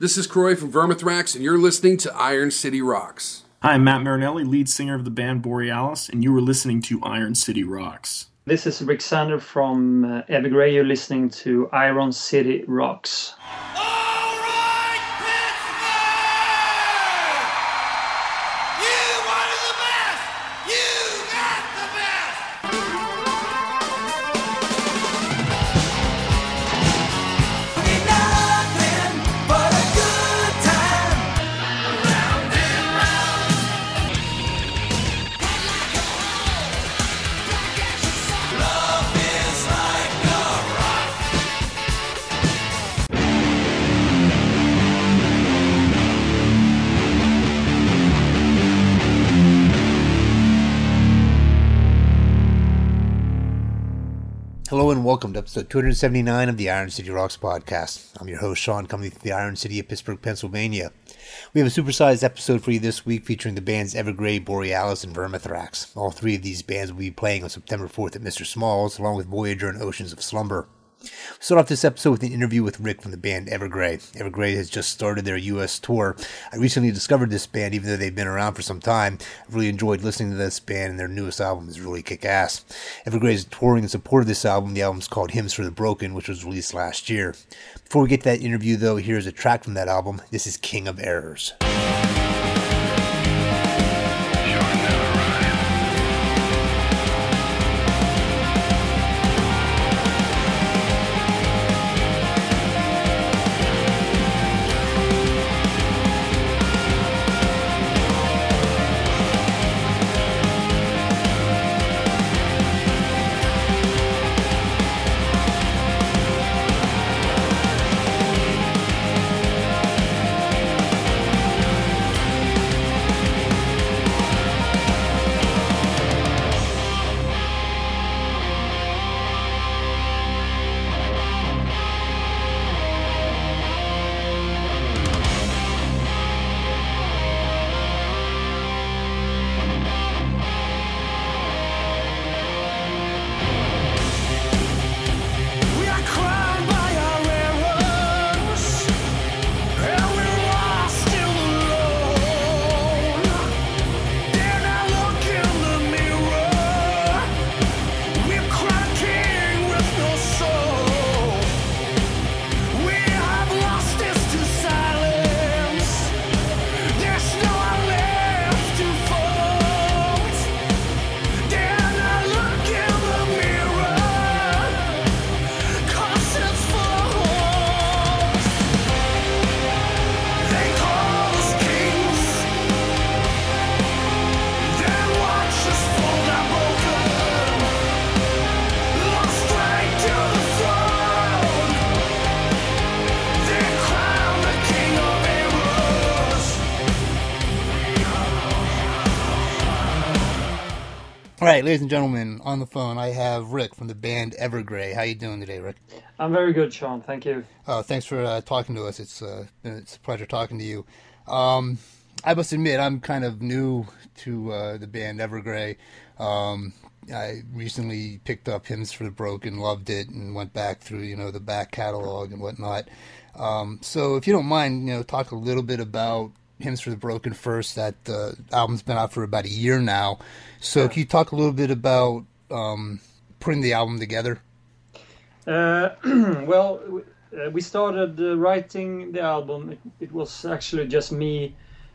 This is Croy from Vermithrax, and you're listening to Iron City Rocks. Hi, I'm Matt Marinelli, lead singer of the band Borealis, and you were listening to Iron City Rocks. This is Rick Zander from uh, Evergrey. You're listening to Iron City Rocks. Episode 279 of the Iron City Rocks podcast. I'm your host, Sean, coming from the Iron City of Pittsburgh, Pennsylvania. We have a supersized episode for you this week featuring the bands Evergrey, Borealis, and Vermithrax. All three of these bands will be playing on September 4th at Mr. Smalls, along with Voyager and Oceans of Slumber. We start off this episode with an interview with Rick from the band Evergrey. Evergrey has just started their U.S. tour. I recently discovered this band, even though they've been around for some time. I've really enjoyed listening to this band, and their newest album is really kick ass. Evergrey is touring in support of this album. The album is called Hymns for the Broken, which was released last year. Before we get to that interview, though, here's a track from that album. This is King of Errors. Right, ladies and gentlemen, on the phone I have Rick from the band Evergrey. How you doing today, Rick? I'm very good, Sean. Thank you. Uh, thanks for uh, talking to us. It's uh, it's a pleasure talking to you. Um, I must admit, I'm kind of new to uh, the band Evergrey. Um, I recently picked up Hymns for the Broken, loved it, and went back through you know the back catalog and whatnot. Um, so, if you don't mind, you know, talk a little bit about Hymns for the Broken first. That uh, album's been out for about a year now. So, can you talk a little bit about um, putting the album together? Uh, well, uh, we started uh, writing the album. It, it, was actually just me,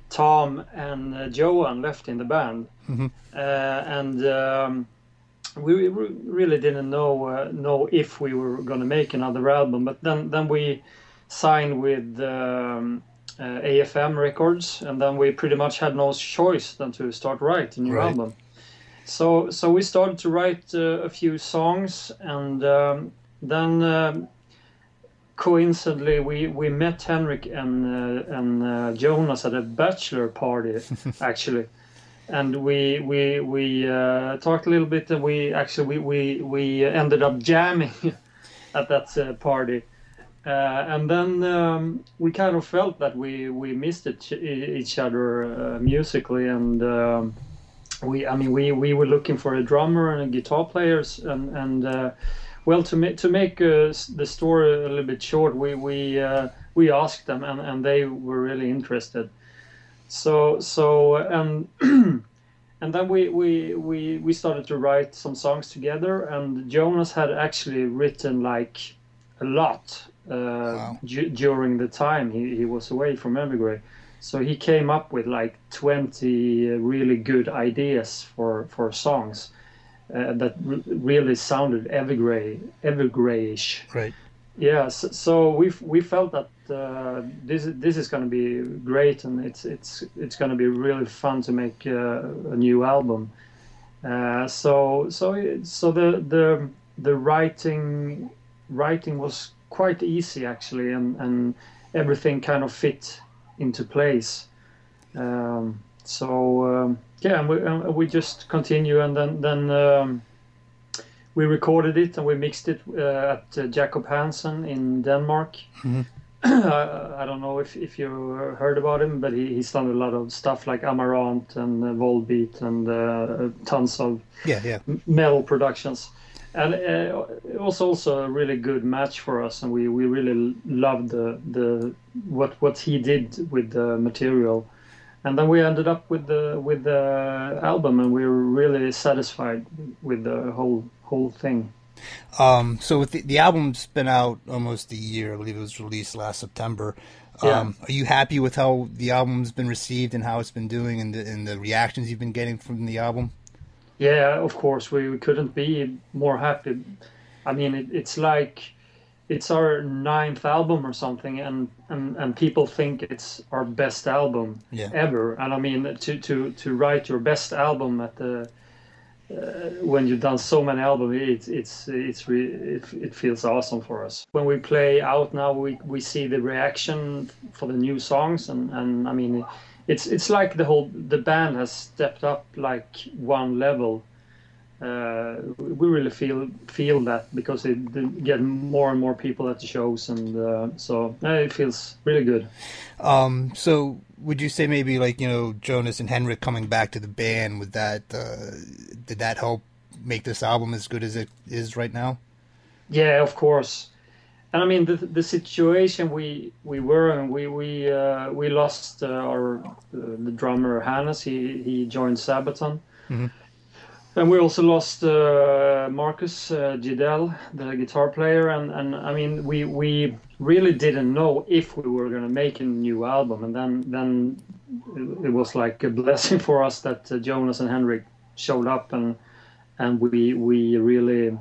Tom, and uh, Johan left in the band, mm-hmm. and um, we really didn't know uh, know if we were going to make another album. But then then we signed with. Um, uh, AFM Records, and then we pretty much had no choice than to start writing a new Right. album. So so we started to write uh, a few songs, and um, then um, coincidentally we, we met Henrik and uh, and uh, Jonas at a bachelor party actually, and we we we uh, talked a little bit, and we actually we we, we ended up jamming at that uh, party. Uh, and then um, we kind of felt that we, we missed each, other uh, musically, and um, we I mean we, we were looking for a drummer and a guitar players, and and uh, well, to make to make uh, the story a little bit short, we we uh, we asked them, and, and they were really interested. So so and and then we, we we we started to write some songs together, and Jonas had actually written like a lot uh, Wow. du- during the time he, he was away from Evergrey. So he came up with like 20 really good ideas for, for songs uh, that r- really sounded Evergrey, evergreyish. Right. Yeah, so, so we we felt that uh, this is this is going to be great, and it's it's it's going to be really fun to make uh, a new album. Uh, so so so the the the writing writing was quite easy actually, and and everything kind of fit into place. Um, so um, yeah, and we and we just continue, and then then. Um, we recorded it and we mixed it uh, at uh, Jacob Hansen in Denmark. Mhm. I, I don't know if, if you heard about him, but he, he's done a lot of stuff like Amaranthe and uh, Volbeat and uh, tons of Yeah, yeah. metal productions. And uh, it was also a really good match for us, and we, we really loved the, the what what he did with the material. And then we ended up with the with the album, and we were really satisfied with the whole whole thing. Um, so with the, the album's been out almost a year. I believe it was released last September. Yeah. Um, Are you happy with how the album's been received and how it's been doing and the, and the reactions you've been getting from the album? Yeah, of course, we, we couldn't be more happy. I mean, it, it's like it's our ninth album or something, and, and, and people think it's our best album Yeah. ever. And I mean, to, to, to write your best album at the uh, when you've done so many albums, it's it's it's re- it, it feels awesome for us. When we play out now, we, we see the reaction for the new songs, and, and I mean, it's it's like the whole the band has stepped up like one level. Uh, we really feel feel that because it, they get more and more people at the shows, and uh, so uh, it feels really good. Um, so would you say maybe like, you know, Jonas and Henrik coming back to the band, would that, uh, did that help make this album as good as it is right now? Yeah, of course. And I mean the the situation we we were in, we we uh, we lost uh, our uh, the drummer Hannes. He he joined Sabaton, Mhm. and we also lost uh, Marcus uh, Jidell, the guitar player. And and I mean we we really didn't know if we were going to make a new album. And then then it was like a blessing for us that uh, Jonas and Henrik showed up and and we we really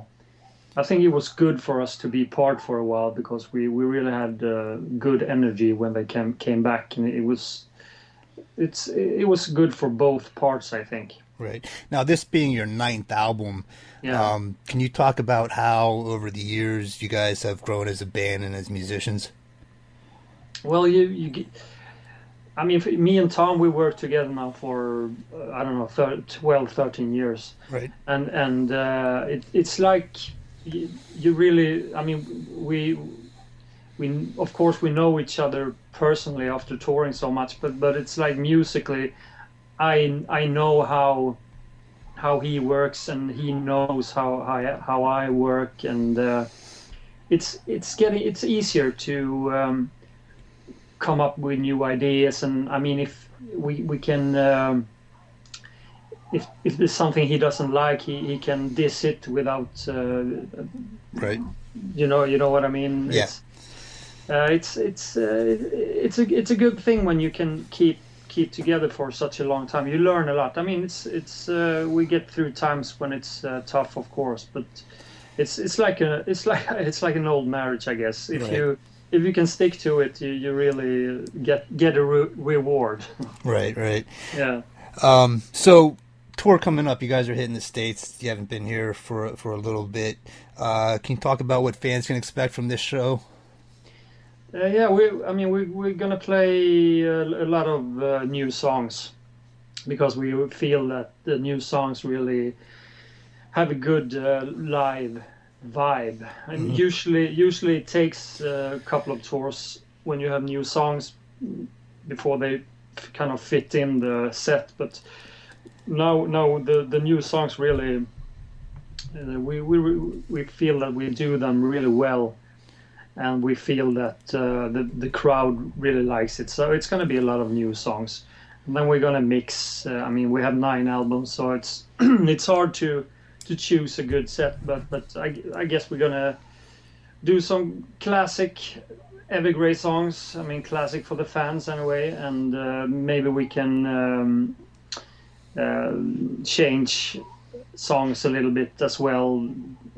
I think it was good for us to be apart for a while because we, we really had uh, good energy when they came came back, and it was it's it was good for both parts. I think. Right. Now, this being your ninth album, Yeah. um, can you talk about how over the years you guys have grown as a band and as musicians? Well, you you get. I mean, me and Tom, we worked together now for uh, I don't know, thir 12, 13 years. Right. and and uh, it, it's like you, really i mean we we of course we know each other personally after touring so much but but it's like musically i i know how how he works and he knows how how, how i work and uh, it's it's getting it's easier to um, come up with new ideas and i mean if we we can um, if if there's something he doesn't like, he, he can diss it without, uh, Right. you know, you know what I mean. Yeah. It's, uh, it's it's uh, it's a it's a good thing when you can keep keep together for such a long time. You learn a lot. I mean, it's it's uh, we get through times when it's uh, tough, of course, but it's it's like a it's like it's like an old marriage, I guess. If Right. you if you can stick to it, you, you really get get a re- reward. Right. Right. yeah. Um, so tour coming up. You guys are hitting the states. You haven't been here for for a little bit. Uh, can you talk about what fans can expect from this show? Uh, yeah, we. I mean, we we're gonna play a, a lot of uh, new songs because we feel that the new songs really have a good uh, live vibe. And Mhm. usually, usually it takes uh, a couple of tours when you have new songs before they kind of fit in the set. But now, now the the new songs really Uh, we, we we feel that we do them really well, and we feel that uh, the the crowd really likes it. So it's going to be a lot of new songs, and then we're going to mix. Uh, I mean, we have nine albums, so it's it's hard to to choose a good set. But but I, I guess we're gonna do some classic Evergrey songs. I mean, classic for the fans anyway, and uh, maybe we can um, change songs a little bit as well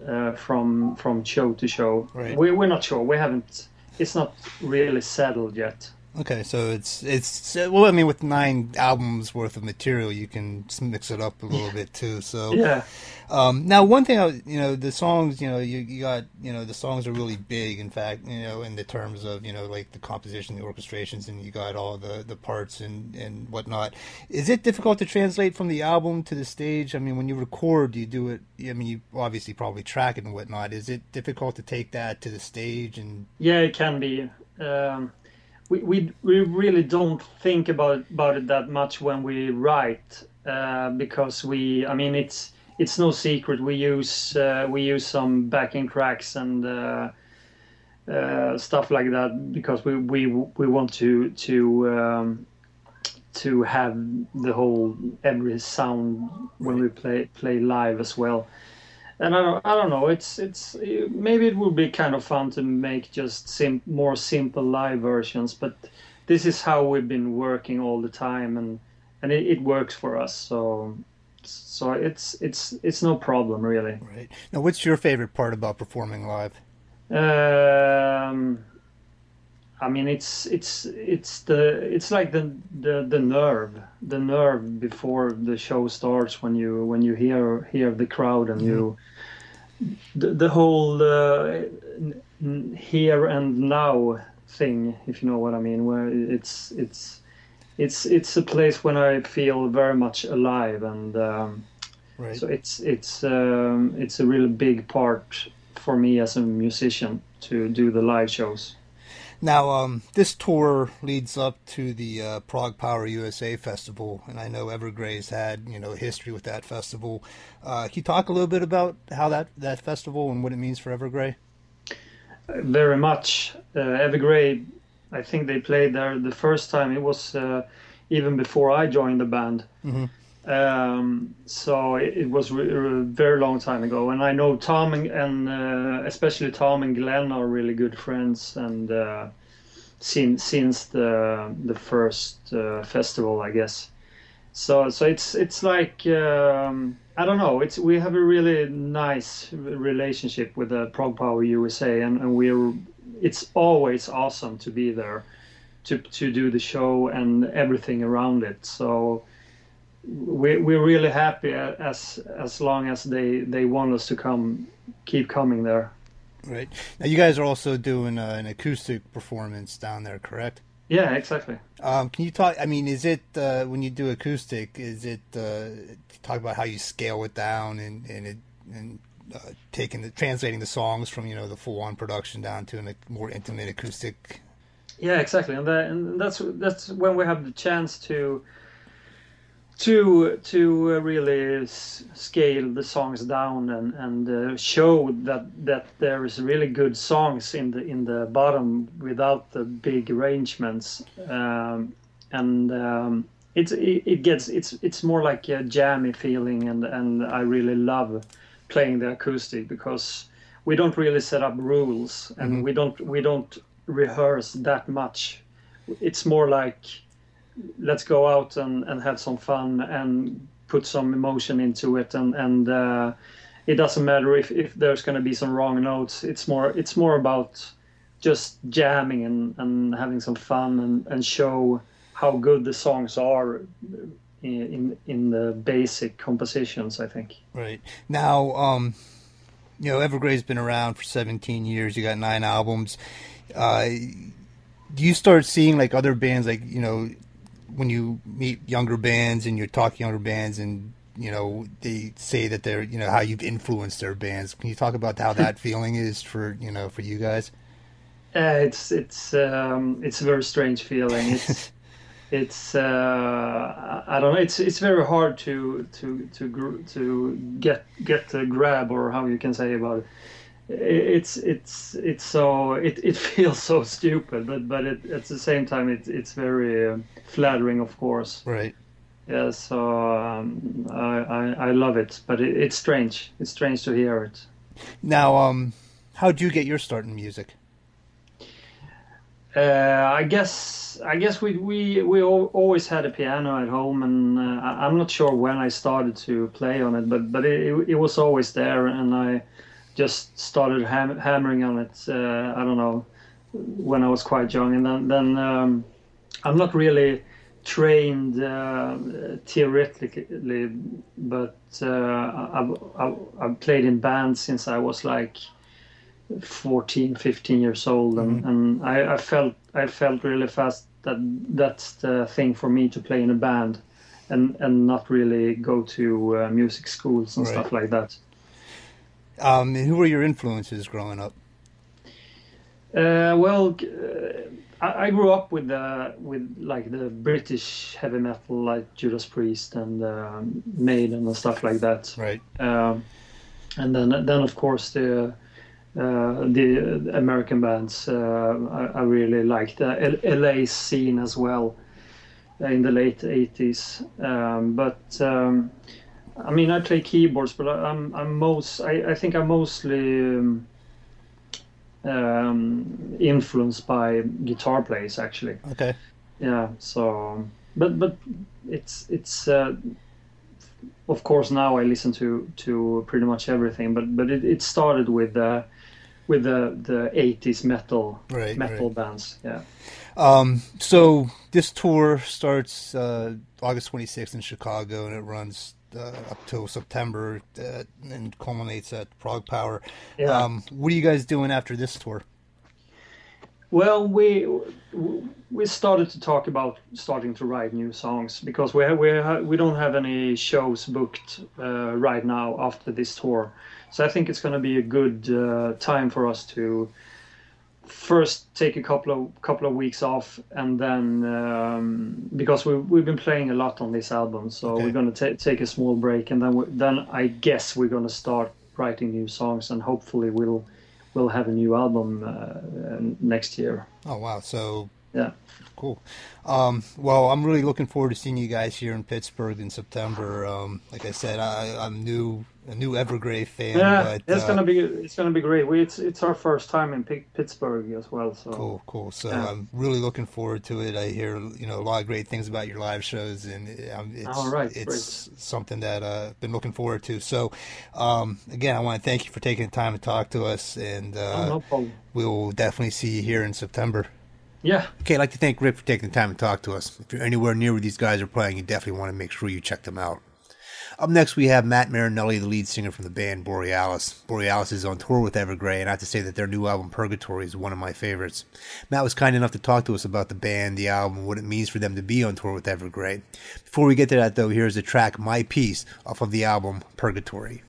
uh, from from show to show. Right. We, we're not sure. We haven't. It's not really settled yet. Okay, so it's it's well, I mean, with nine albums worth of material, you can mix it up a little bit too. So Yeah. Um, now, one thing, I, you know, the songs, you know, you, you got, you know, the songs are really big. In fact, you know, in the terms of, you know, like the composition, the orchestrations, and you got all the, the parts and, and whatnot. Is it difficult to translate from the album to the stage? I mean, when you record, do you do it? I mean, you obviously probably track it and whatnot. Is it difficult to take that to the stage? And Yeah, it can be. Um, we, we we really don't think about about it that much when we write uh, because we. I mean, it's it's no secret we use uh, we use some backing tracks and uh, uh, stuff like that because we we we want to to um, to have the whole every sound when we play play live as well and I don't, I don't know. It's it's maybe it would be kind of fun to make just sim- more simple live versions, but this is how we've been working all the time, and and it, it works for us. So so it's it's it's no problem really. right now, what's your favorite part about performing live? Um, I mean, it's it's it's the it's like the the the nerve, the nerve before the show starts when you when you hear hear the crowd and you the, the whole uh, here and now thing, if you know what I mean, where it's it's it's it's a place when I feel very much alive and. Um, Right. so it's it's um, it's a really big part for me as a musician to do the live shows. Now, um, this tour leads up to the uh, ProgPower USA Festival, and I know Evergrey's had you know history with that festival. Uh, can you talk a little bit about how that that festival and what it means for Evergrey? Very much. Uh, Evergrey, I think they played there the first time. It was uh, even before I joined the band. Mhm. Um, so it, it was a very long time ago, and I know Tom and, and uh, especially Tom and Glenn are really good friends, and uh, since since the the first uh, festival, I guess. So so it's it's like um, I don't know. It's we have a really nice relationship with the Prog Power USA, and, and we're it's always awesome to be there to to do the show and everything around it. So we we're really happy as as long as they they want us to come keep coming there. Right now, you guys are also doing uh, an acoustic performance down there, correct? Yeah, exactly. Um, can you talk? I mean, is it uh, when you do acoustic? Is it uh, talk about how you scale it down and and it and uh, taking the translating the songs from you know the full on production down to a more intimate acoustic? Yeah, exactly, and, that, and that's that's when we have the chance to to to uh, really scale the songs down and and uh, show that that there is really good songs in the in the bottom without the big arrangements um, and um, it's it, it gets it's it's more like a jammy feeling and and I really love playing the acoustic because we don't really set up rules and Mhm. we don't we don't rehearse that much it's more like let's go out and, and have some fun and put some emotion into it and and uh, it doesn't matter if, if there's going to be some wrong notes it's more it's more about just jamming and, and having some fun and, and show how good the songs are in, in the basic compositions i think Right now, um, you know, Evergrey's been around for 17 years. You got nine albums. Uh, do you start seeing like other bands, like you know, when you meet younger bands and you're talking younger bands, and you know they say that they're, you know, how you've influenced their bands. Can you talk about how that feeling is for you know for you guys? Uh, it's it's um, it's a very strange feeling. It's it's uh, I don't know. It's it's very hard to to to to get get a grab or how you can say about it. It's it's it's so it, it feels so stupid, but but it, at the same time it, it's very uh, flattering, of course. Right. Yeah. So um, I, I I love it, but it, it's strange. It's strange to hear it. Now, um, how do you get your start in music? Uh, I guess I guess we we we always had a piano at home, and uh, I'm not sure when I started to play on it, but but it, it was always there, and I just started ham- hammering on it. Uh, I don't know when I was quite young, and then then um, I'm not really trained uh, theoretically, but uh, I've, I've, I've played in bands since I was like 14 15 years old and, mm-hmm. and I, I, felt i felt really fast that that's the thing for me to play in a band and and not really go to uh, music schools and right. stuff like that um, who were your influences growing up uh, well uh, I, I, grew up with uh, with like the british heavy metal like judas priest and um, maiden and stuff like that right um, and then then of course the uh, the American bands. Uh, I, I, really liked the LA scene as well in the late 80s. Um, but um, I mean, I play keyboards, but I'm I'm most I, I think I'm mostly um, um, influenced by guitar players actually. Okay. Yeah. So, but but it's it's. Uh, of course, now I listen to to pretty much everything, but but it, it started with uh, with the the 80s metal right, metal right. bands yeah um, so this tour starts uh, August 26th in Chicago and it runs up till September uh, and culminates at ProgPower. Yeah. Um, what are you guys doing after this tour? Well, we we started to talk about starting to write new songs because we we we don't have any shows booked uh, right now after this tour. So I think it's going to be a good uh, time for us to first take a couple of couple of weeks off, and then um, because we we've been playing a lot on this album, so okay. we're going to take a small break, and then then I guess we're going to start writing new songs, and hopefully we'll we'll have a new album uh, next year. Oh wow! So yeah, cool. Um, well, I'm really looking forward to seeing you guys here in Pittsburgh in September. Um, like I said, I, I'm new a new Evergrey fan. Yeah, but, it's uh, gonna be it's gonna be great. We, it's it's our first time in P- Pittsburgh as well. So cool, cool. So yeah. I'm really looking forward to it. I hear you know a lot of great things about your live shows, and um, it's All right, it's great. something that I've uh, been looking forward to. So um, again, I want to thank you for taking the time to talk to us, and uh, oh, no we'll definitely see you here in September. Yeah. Okay, I'd like to thank Rick for taking the time to talk to us. If you're anywhere near where these guys are playing, you definitely want to make sure you check them out. Up next, we have Matt Marinelli, the lead singer from the band Borealis. Borealis is on tour with Evergrey, and I have to say that their new album Purgatory is one of my favorites. Matt was kind enough to talk to us about the band, the album, what it means for them to be on tour with Evergrey. Before we get to that, though, here's the track My Peace off of the album Purgatory.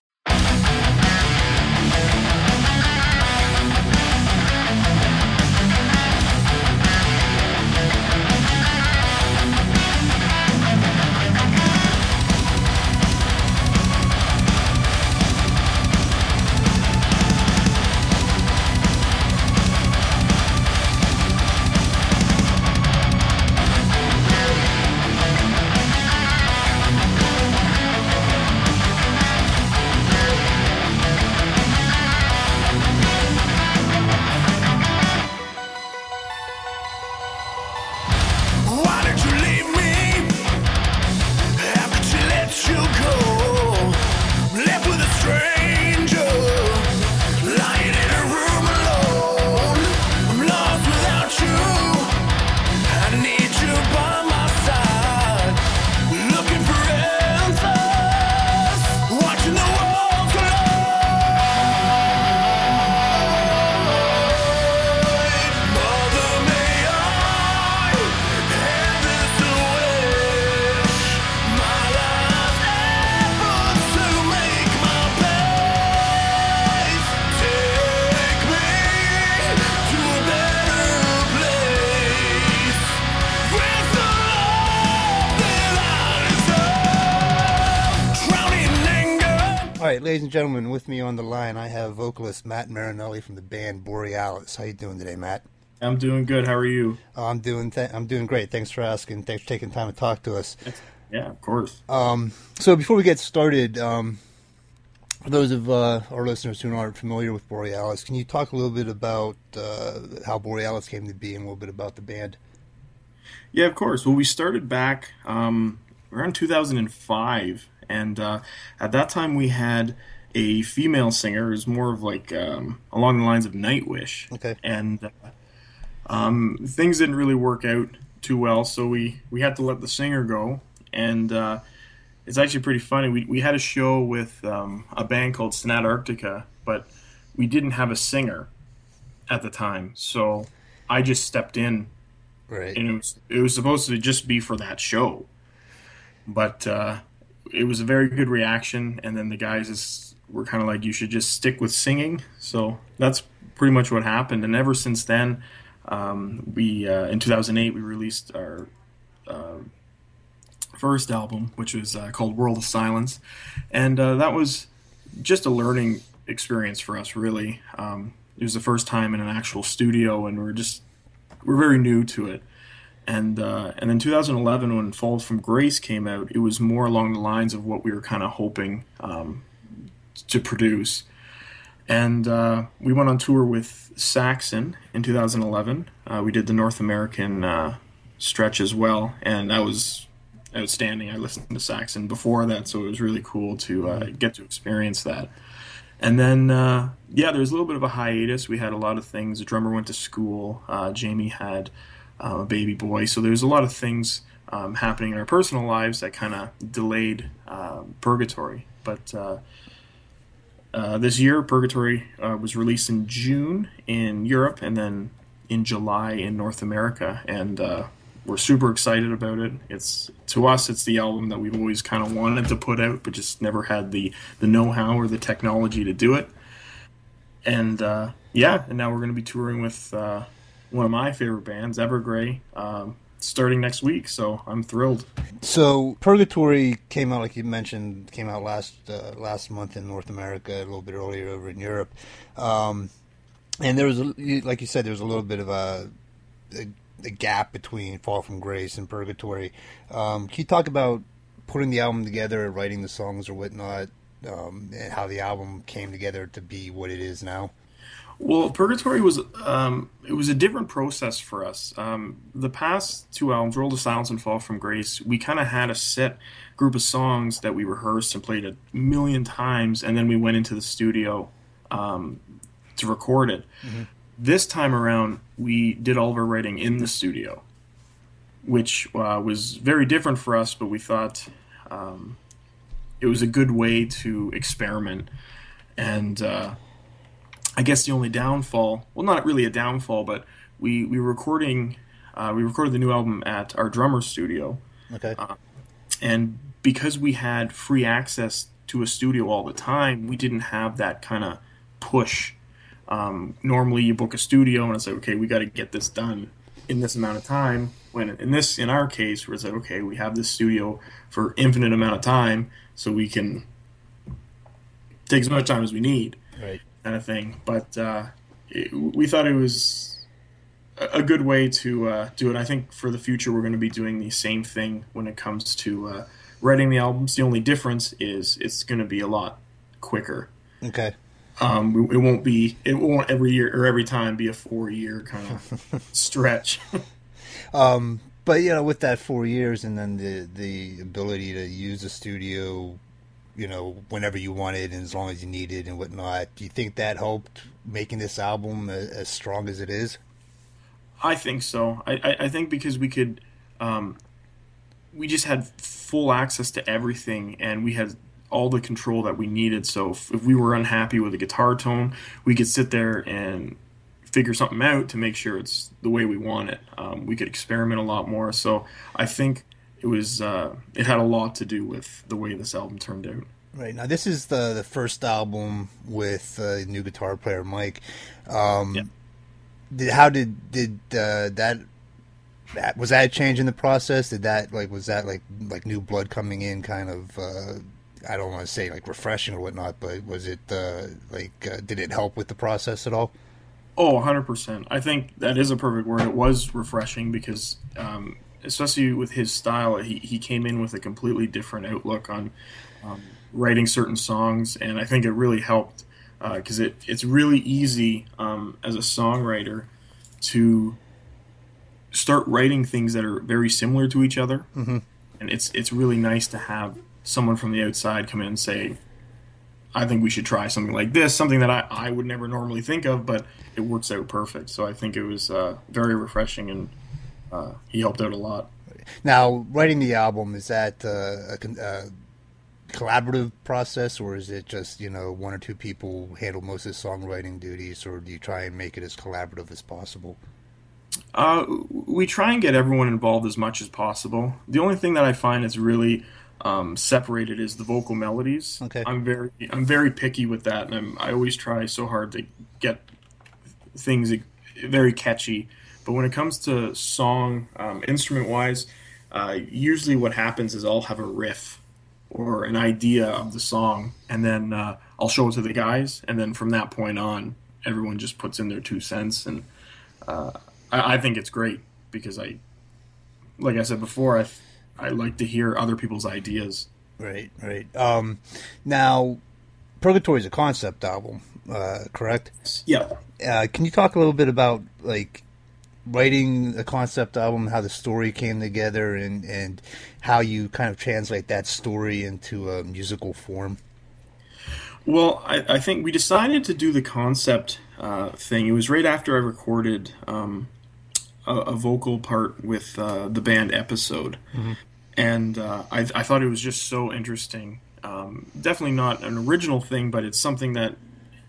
Ladies and gentlemen, with me on the line, I have vocalist Matt Marinelli from the band Borealis. How you doing today, Matt? I'm doing good. How are you? Oh, I'm doing th- I'm doing great. Thanks for asking. Thanks for taking time to talk to us. Yeah, of course. Um, so before we get started, um, for those of uh, our listeners who aren't familiar with Borealis, can you talk a little bit about uh, how Borealis came to be and a little bit about the band? Yeah, of course. Well, we started back um, around 2005, and uh, at that time we had a female singer. It was more of like um, along the lines of Nightwish. Okay. And uh, um, things didn't really work out too well, so we we had to let the singer go. And uh, it's actually pretty funny. We we had a show with um, a band called Sonata Arctica, but we didn't have a singer at the time, so I just stepped in Right. and it was it was supposed to just be for that show, but uh, it was a very good reaction. And then the guys is, were kind of like, "You should just stick with singing." So that's pretty much what happened. And ever since then, um, we uh, in 2008 we released our uh, first album, which was uh, called World of Silence, and uh, that was just a learning experience for us. Really, um, it was the first time in an actual studio, and we're just we're very new to it. And uh, and then 2011, when Falls from Grace came out, it was more along the lines of what we were kind of hoping um, to produce. And uh, we went on tour with Saxon in 2011. Uh, we did the North American uh, stretch as well, and that was outstanding. I listened to Saxon before that, so it was really cool to uh, get to experience that. And then, uh, yeah, there was a little bit of a hiatus. We had a lot of things. The drummer went to school. Jamie had uh, a baby boy. So there's a lot of things um, happening in our personal lives that kind of delayed uh, Purgatory. But uh, uh, this year, Purgatory uh, was released in June in Europe and then in July in North America. And uh, we're super excited about it. It's to us, it's the album that we've always kind of wanted to put out, but just never had the the know-how or the technology to do it. And uh, yeah, and now we're going to be touring with uh, one of my favorite bands, Evergrey, um, starting next week. So I'm thrilled. So Purgatory came out, like you mentioned, came out last uh, last month in North America, a little bit earlier over in Europe, um, and there was, like you said, there was a little bit of a, a, a gap between Fall from Grace and Purgatory. Um, can you talk about putting the album together, writing the songs or whatnot, um, and how the album came together to be what it is now? Well, Purgatory was um, it was a different process for us. Um, the past two albums, World of Silence and Fall from Grace, we kind of had a set group of songs that we rehearsed and played a million times, and then we went into the studio um, to record it. This time around, we did all of our writing in the studio, which uh, was very different for us, but we thought um, it was a good way to experiment and. Uh, I guess the only downfall, well, not really a downfall, but we we were recording, uh, we recorded the new album at our drummer studio, Okay. and because we had free access to a studio all the time, we didn't have that kind of push. Um, normally, you book a studio and it's like, okay, we got to get this done in this amount of time. When in this, in our case, where it's like, okay, we have this studio for infinite amount of time, so we can take as much time as we need right. Kind of thing. But uh, it, we thought it was a, good way to uh, do it. I think for the future, we're going to be doing the same thing when it comes to uh, writing the albums. The only difference is it's going to be a lot quicker. Okay. Um, it won't be. It won't every year or every time be a four-year kind of stretch. Um, but you know, with that four years, and then the the ability to use the studio, you know, whenever you wanted and as long as you needed and whatnot, do you think that helped making this album as, strong as it is? I think so. I, I, I think because we could, um, we just had full access to everything, and we had all the control that we needed. So if, if we were unhappy with a guitar tone, we could sit there and figure something out to make sure it's the way we want it. Um, we could experiment a lot more. So I think it was uh, it had a lot to do with the way this album turned out. Right now, this is the the first album with uh, new guitar player Mike. Um, Yeah. did, how did did uh, that, that was that a change in the process? Did that like was that like like new blood coming in, kind of uh, I don't want to say like refreshing or whatnot, but was it uh, like uh, did it help with the process at all? Oh, 100%. I think that is a perfect word. It was refreshing because, um, especially with his style, he, he came in with a completely different outlook on um, writing certain songs, and I think it really helped because uh, it, it's really easy um, as a songwriter to start writing things that are very similar to each other, mm-hmm. and it's it's really nice to have someone from the outside come in and say, I think we should try something like this, something that I, I would never normally think of, but it works out perfect. So I think it was uh, very refreshing, and uh, he helped out a lot. Now, writing the album is that uh, a, a, collaborative process, or is it just you know one or two people handle most of the songwriting duties, or do you try and make it as collaborative as possible? Uh, we try and get everyone involved as much as possible. The only thing that I find is really um, separated is the vocal melodies. Okay. I'm very I'm very picky with that, and I'm, I always try so hard to get things very catchy. But when it comes to song, um, instrument wise, uh, usually what happens is I'll have a riff or an idea of the song, and then uh, I'll show it to the guys, and then from that point on, everyone just puts in their two cents, and uh, I, I think it's great because I, like I said before, I I like to hear other people's ideas. Right, right. Um, now, Purgatory is a concept album, uh, correct? Yeah. Uh, can you talk a little bit about like writing a concept album, how the story came together, and and how you kind of translate that story into a musical form? Well, I, I think we decided to do the concept uh, thing. It was right after I recorded um, a, a, vocal part with uh, the band Epysode. Mm-hmm and uh, I, I, thought it was just so interesting. Um, definitely not an original thing, but it's something that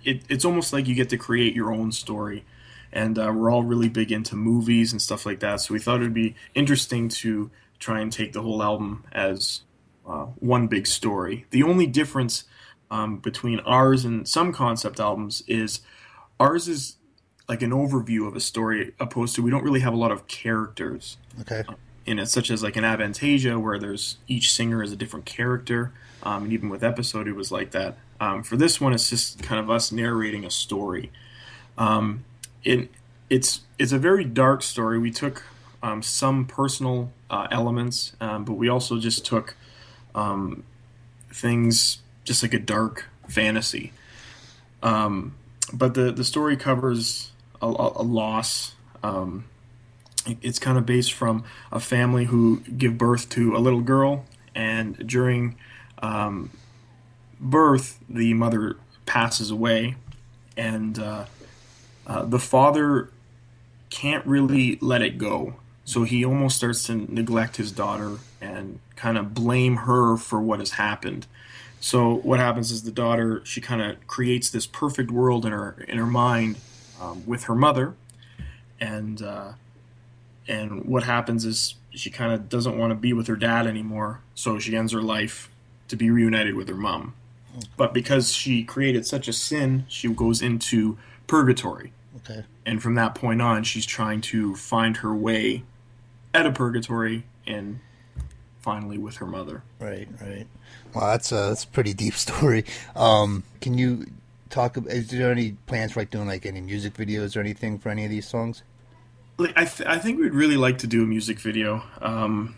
it, it's almost like you get to create your own story. And uh, we're all really big into movies and stuff like that, so we thought it would be interesting to try and take the whole album as uh, one big story. The only difference um, between ours and some concept albums is ours is like an overview of a story, opposed to we don't really have a lot of characters. Okay in it, such as like an Avantasia, where there's each singer is a different character. Um, and even with Epysode, it was like that. Um, for this one, it's just kind of us narrating a story. Um, it, it's it's a very dark story. We took um, some personal uh, elements, um, but we also just took um, things just like a dark fantasy. but the the story covers a, a loss. Um, it's kind of based from a family who give birth to a little girl, and during um, birth, the mother passes away, and uh, uh, the father can't really let it go. So he almost starts to neglect his daughter and kind of blame her for what has happened. So what happens is the daughter she kind of creates this perfect world in her in her mind um, with her mother, and uh, and what happens is she kind of doesn't want to be with her dad anymore, so she ends her life to be reunited with her mom. But because she created such a sin, she goes into purgatory. Okay. And from that point on, she's trying to find her way out of purgatory and finally with her mother. Right, right. Well, that's a that's a pretty deep story. Um, can you talk? Is there any plans for like doing like any music videos or anything for any of these songs? I, th- I think we'd really like to do a music video. Um,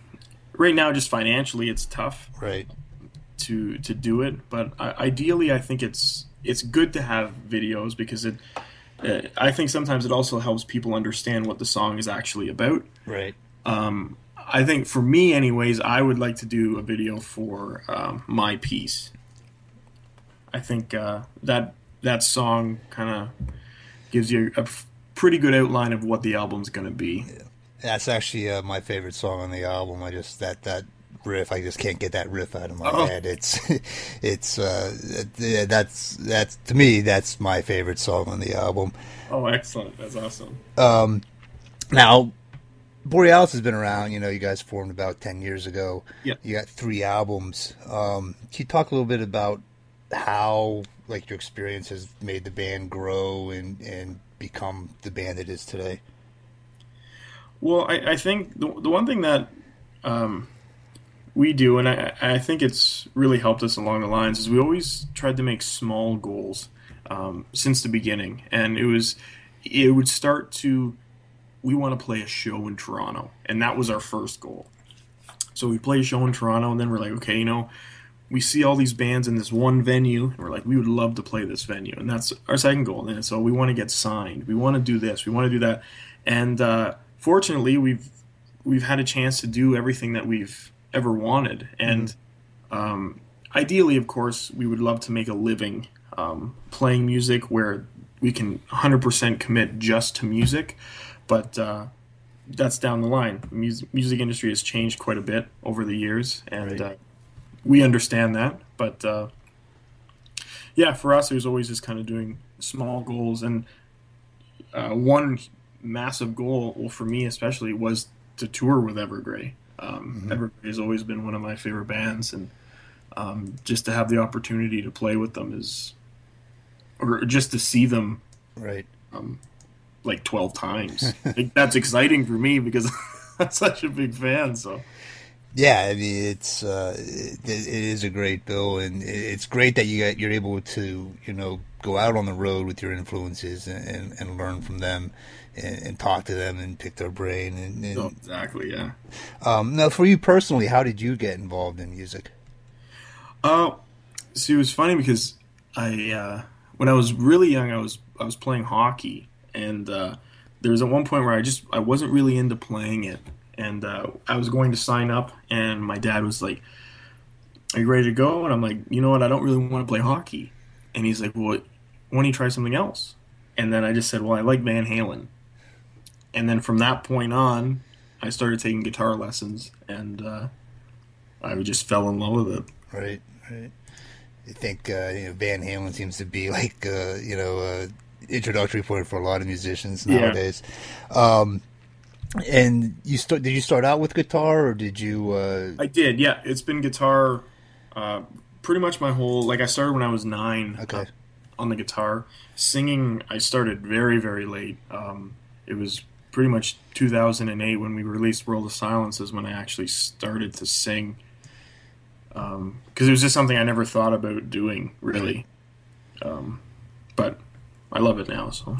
right now, just financially, it's tough. Right. To to do it, but I, ideally, I think it's it's good to have videos because it. Uh, I think sometimes it also helps people understand what the song is actually about. Right. Um, I think for me, anyways, I would like to do a video for um, My Peace. I think uh, that that song kind of gives you a pretty good outline of what the album's going to be. Yeah. That's actually uh, my favorite song on the album. I just that that riff, I just can't get that riff out of my oh. head. It's it's uh, that's that's to me that's my favorite song on the album. Oh, excellent! That's awesome. Um, now Borealis has been around. You know, you guys formed about ten years ago. Yeah. You got three albums. Um, can you talk a little bit about how like your experience has made the band grow and and become the band it is today? Well, I, I think the, the one thing that um, We do, and I, I think it's really helped us along the lines. Is we always tried to make small goals um, since the beginning, and it was it would start to we want to play a show in Toronto, and that was our first goal. So we play a show in Toronto, and then we're like, okay, you know, we see all these bands in this one venue, and we're like, we would love to play this venue, and that's our second goal. And so we want to get signed, we want to do this, we want to do that, and uh, fortunately, we've we've had a chance to do everything that we've ever wanted, and um, ideally, of course, we would love to make a living um, playing music where we can 100% commit just to music, but uh, that's down the line. The music, music industry has changed quite a bit over the years, and Right. uh, we understand that. But uh, yeah, for us, it was always just kind of doing small goals, and uh, one massive goal, well, for me especially, was to tour with Evergrey. Um, Evergrey has always been one of my favorite bands, and um, just to have the opportunity to play with them is, or just to see them Right. like 12 times. like, that's exciting for me because I'm such a big fan. So, Yeah, I mean it's uh, it, it is a great bill, and it's great that you get you're able to you know go out on the road with your influences and, and, and learn from them, and, and talk to them and pick their brain. And, and oh, exactly, yeah. um, now, for you personally, how did you get involved in music? Uh, see, it was funny because I, uh, when I was really young, I was I was playing hockey, and uh, there was at one point where I just I wasn't really into playing it, and uh, I was going to sign up, and my dad was like, "Are you ready to go?" And I'm like, "You know what? I don't really want to play hockey," and he's like, "Well, why don't you try something else?" And then I just said, "Well, I like Van Halen," and then from that point on, I started taking guitar lessons, and uh, I just fell in love with it. Right, right. I think uh, you know, Van Halen seems to be like uh, you know uh, introductory point for a lot of musicians Yeah. nowadays. Um, and you start? Did you start out with guitar, or did you? Uh, I did, yeah. It's been guitar uh, pretty much my whole. Like I started when I was nine. Okay. on the guitar, singing. I started very very late. Um, it was pretty much 2008 when we released World of Silence is when I actually started to sing. Because it was just something I never thought about doing really. Um, but I love it now. So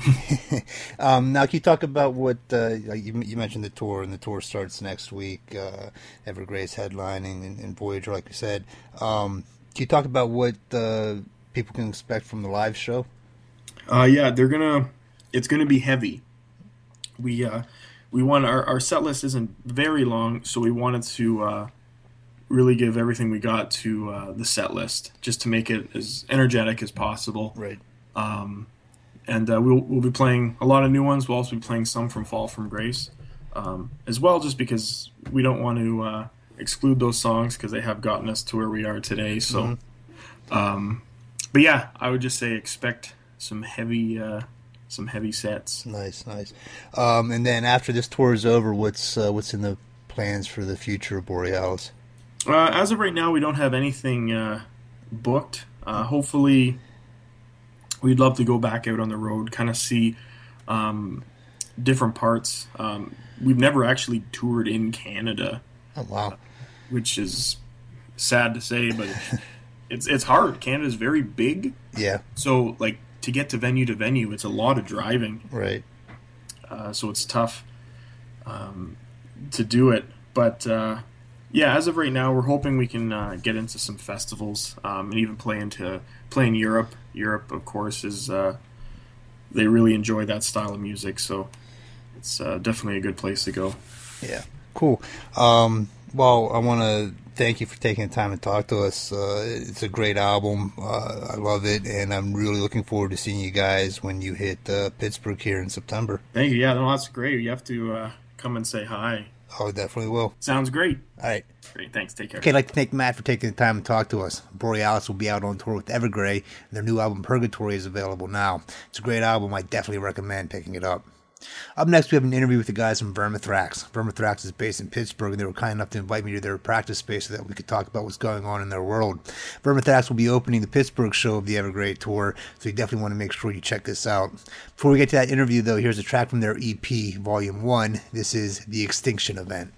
Um, now, can you talk about what uh, you, you mentioned the tour, and the tour starts next week. Uh, Evergrey's headlining and, and Voyager, like you said. Um, can you talk about what uh, people can expect from the live show? Uh, yeah, they're gonna. It's gonna be heavy. We uh, we want our our set list isn't very long, so we wanted to uh, really give everything we got to uh, the set list, just to make it as energetic as possible. Right. Um, And uh, we'll we'll be playing a lot of new ones. We'll also be playing some from Fall from Grace, um, as well, just because we don't want to uh, exclude those songs because they have gotten us to where we are today. So, um, but yeah, I would just say expect some heavy uh, some heavy sets. Nice, nice. Um, and then after this tour is over, what's uh, what's in the plans for the future of Borealis? Uh, as of right now, we don't have anything uh, booked. Uh, hopefully, we'd love to go back out on the road, kind of see um, different parts. Um, we've never actually toured in Canada, Oh wow, which is sad to say, but it's it's hard. Canada's very big, yeah, so like to get to venue to venue, it's a lot of driving. right. uh, so it's tough um, to do it. But uh, yeah, as of right now, we're hoping we can uh, get into some festivals um, and even play into play in Europe. Europe, of course, is uh, they really enjoy that style of music, so it's uh, definitely a good place to go. Yeah, cool. Um, well, I want to thank you for taking the time to talk to us. Uh, it's a great album. Uh, I love it, and I'm really looking forward to seeing you guys when you hit uh, Pittsburgh here in September. Thank you. Yeah, no, that's great. You have to uh, come and say hi. Oh, definitely will. Sounds great. All right. Great. Thanks. Take care. Okay, I'd like to thank Matt for taking the time to talk to us. Borealis will be out on tour with Evergrey, and their new album Purgatory is available now. It's a great album. I definitely recommend picking it up. Up next, we have an interview with the guys from Vermithrax. Vermithrax is based in Pittsburgh, and they were kind enough to invite me to their practice space so that we could talk about what's going on in their world. Vermithrax will be opening the Pittsburgh show of the Evergrey tour, so you definitely want to make sure you check this out. Before we get to that interview, though, here's a track from their EP, Volume 1. This is The Extinction Event.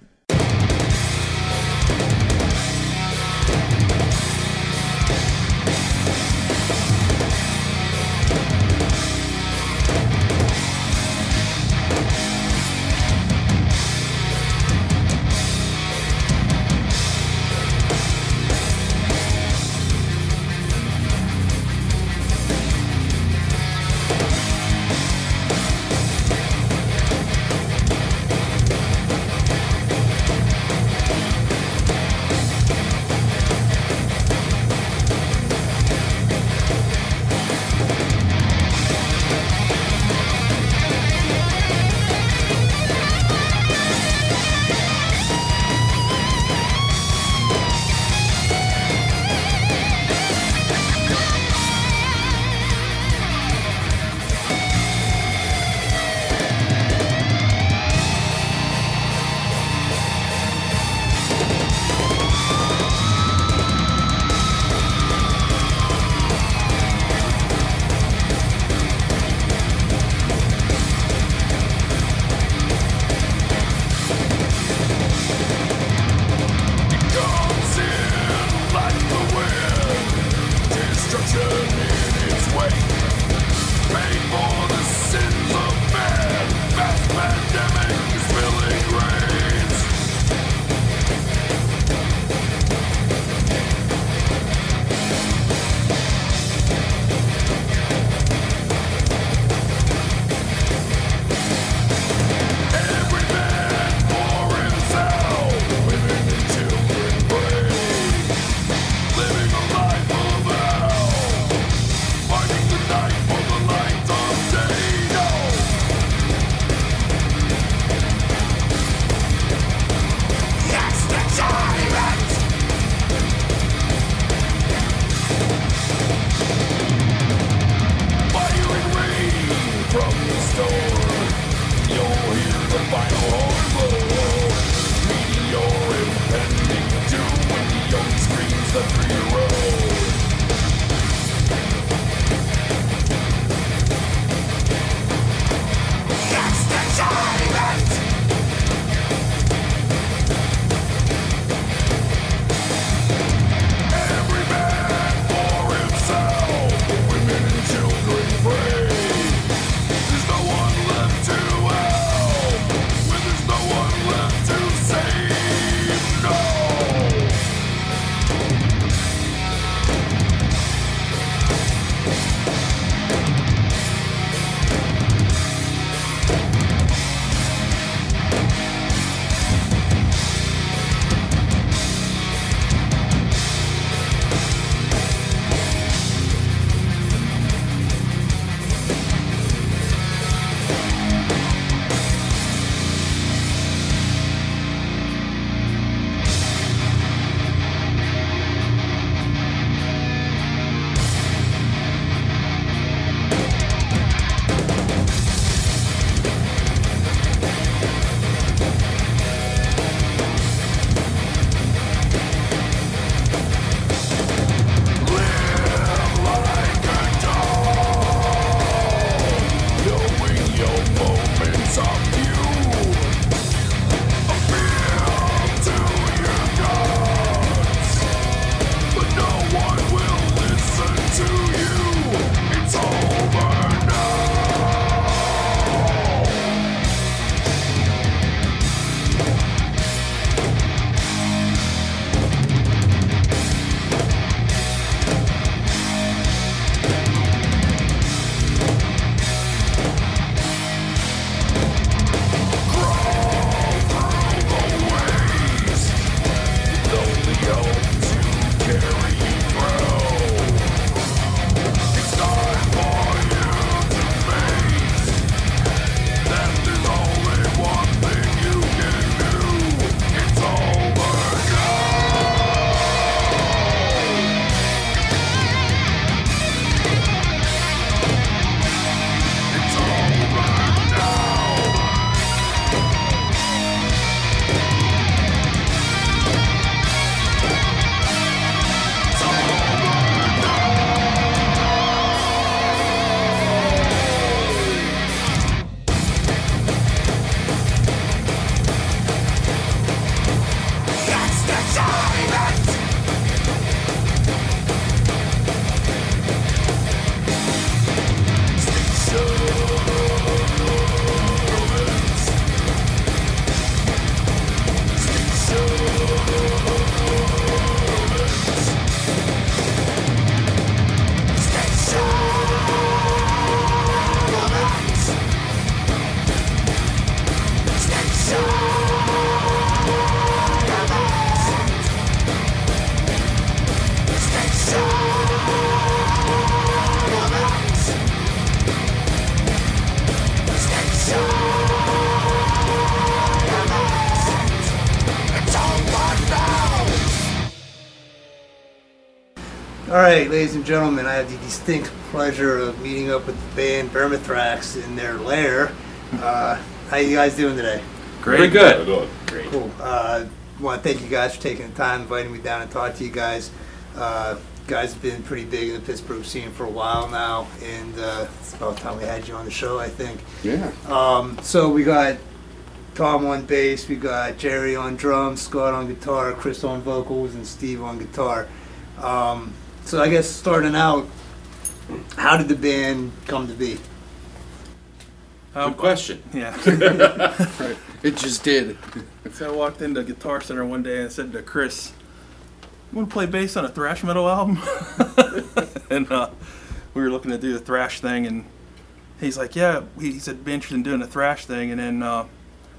And gentlemen, I have the distinct pleasure of meeting up with the band Vermithrax in their lair. Uh, how you guys doing today? Great. Very good. Great. Cool. Uh, want to thank you guys for taking the time, inviting me down and talk to you guys. Uh, guys have been pretty big in the Pittsburgh scene for a while now, and uh, it's about time we had you on the show, I think. Yeah. Um, so we got Tom on bass, we got Jerry on drums, Scott on guitar, Chris on vocals, and Steve on guitar. Um, so I guess starting out, how did the band come to be? Good question. Yeah. It just did. so I walked into Guitar Center one day and said to Chris, "You want to play bass on a thrash metal album?" and uh, we were looking to do the thrash thing, and he's like, "Yeah." He, he said, "Be interested in doing a thrash thing," and then uh,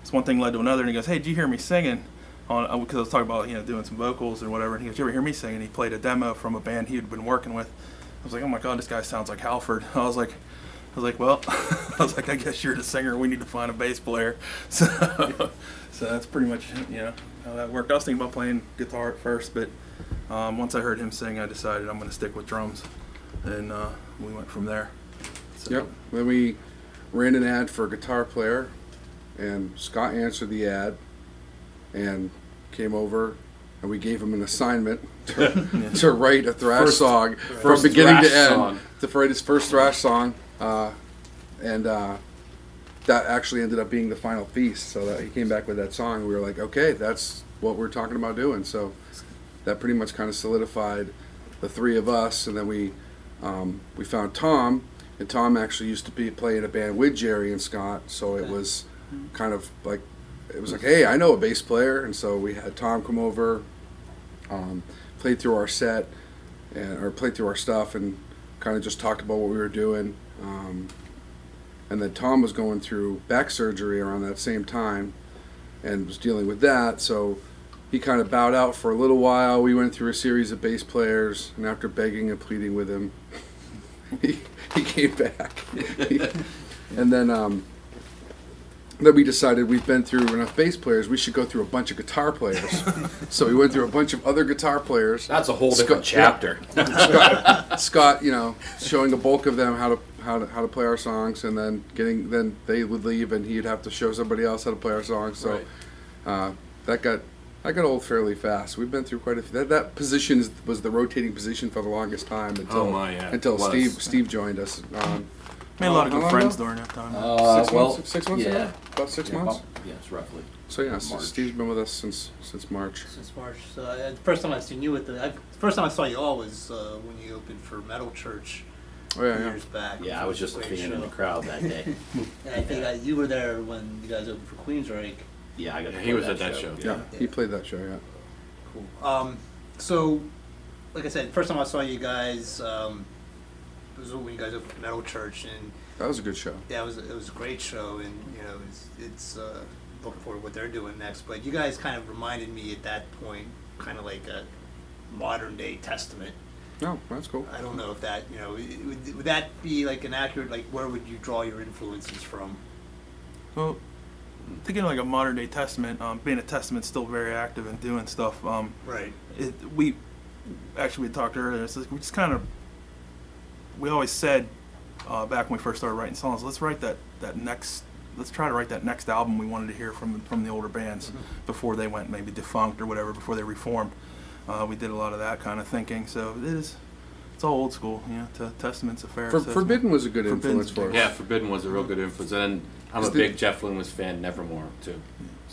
this one thing led to another, and he goes, "Hey, did you hear me singing?" On because I was talking about you know doing some vocals and whatever. And he goes, "You ever hear me sing?" And He played a demo from a band he had been working with. I was like, "Oh my god, this guy sounds like Halford." I was like. I was like, well, I was like, I guess you're the singer. We need to find a bass player. So, so that's pretty much you know how that worked. I was thinking about playing guitar at first, but um, once I heard him sing, I decided I'm going to stick with drums, and uh, we went from there. So, Yep. Then we ran an ad for a guitar player, and Scott answered the ad, and came over, and we gave him an assignment to, to write a thrash First- song from beginning to end. song. To write his first thrash song, uh, and uh, that actually ended up being the final piece. So that he came back with that song. We were like, okay, that's what we're talking about doing. So that pretty much kind of solidified the three of us, and then we um, we found Tom, and Tom actually used to be play in a band with Jerry and Scott, so it was kind of like it was like, hey, I know a bass player, and so we had Tom come over, um, played through our set, and or played through our stuff, and kind of just talked about what we were doing. Um, and then Tom was going through back surgery around that same time, and was dealing with that, so he kind of bowed out for a little while. We went through a series of bass players, and after begging and pleading with him, he, he came back. and then um, then we decided we've been through enough bass players. We should go through a bunch of guitar players. so we went through a bunch of other guitar players. That's a whole Scott- different chapter. Scott, Scott, you know, showing a bulk of them how to how to how to play our songs, and then getting then they would leave, and he'd have to show somebody else how to play our songs. So Right. uh, that got that got old fairly fast. We've been through quite a few. That, that position is, was the rotating position for the longest time until Oh, my, yeah. until Steve Steve joined us. Um, made a lot of How good long friends ago? during that time. Uh, six well, months. Six months. yeah. ago? About six Yeah, months. about- yes, roughly. So yeah, so Steve's been with us since since March. since March. So uh, the first time I seen you at the I, first time I saw you all was uh, when you opened for Metal Church Oh yeah, yeah. years back. Yeah, I was just a Great fan in the crowd that day. And I think I, you were there when you guys opened for Queensryche. Yeah, I got. to he play was at that show. Yeah, he played that show. Yeah. Cool. Um, so, like I said, first time I saw you guys um, was when you guys opened for Metal Church, and That was a good show. yeah, it was it was a great show, and you know it's it's uh, looking forward to what they're doing next. But you guys kind of reminded me at that point, kind of like a modern day Testament. No, that's cool. I don't know if that, you know, would, would that be like an accurate, like, where would you draw your influences from? Well, thinking like a modern day Testament, um, being a Testament still very active and doing stuff. Um, Right. it, we actually we talked earlier. It's like we just kind of we always said uh, back when we first started writing songs, let's write that that next. Let's try to write that next album we wanted to hear from from the older bands before they went maybe defunct or whatever before they reformed. Uh, we did a lot of that kind of thinking. So it is. It's all old school, you know. T- Testament's a fair. For. Forbidden was a good Forbidden's influence for us. Yeah, Forbidden was a real good influence. And I'm a Is the- big Jeff Loomis fan, Nevermore, too.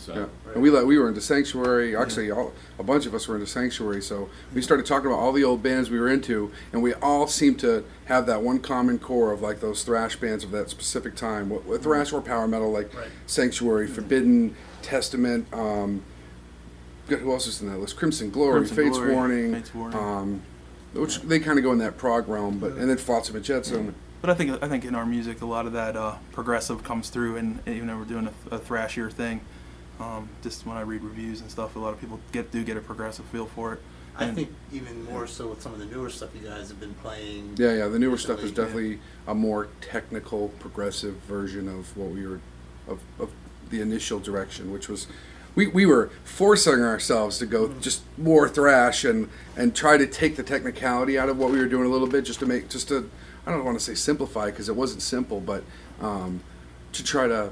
So, Yeah. And we let we were into Sanctuary. Actually, all, a bunch of us were into Sanctuary. So we started talking about all the old bands we were into, and we all seemed to have that one common core of like those thrash bands of that specific time. What, what thrash or power metal, like Right. Sanctuary, Forbidden, Testament. Um, who else is in that list? Crimson Glory, Crimson Fates Glory, Warning, Fates Warning. Um, which they kind of go in that prog realm, but and then Flotsam and Jetsam. But I think I think in our music, a lot of that uh, progressive comes through, and even though we're doing a, a thrashier thing, um, just when I read reviews and stuff, a lot of people get do get a progressive feel for it. I And- think even more so with some of the newer stuff you guys have been playing. Yeah, yeah. The newer stuff is recently. definitely a more technical, progressive version of what we were, of, of the initial direction, which was we, we were forcing ourselves to go just more thrash and and try to take the technicality out of what we were doing a little bit just to make just to I don't want to say simplify because it wasn't simple, but um, to try to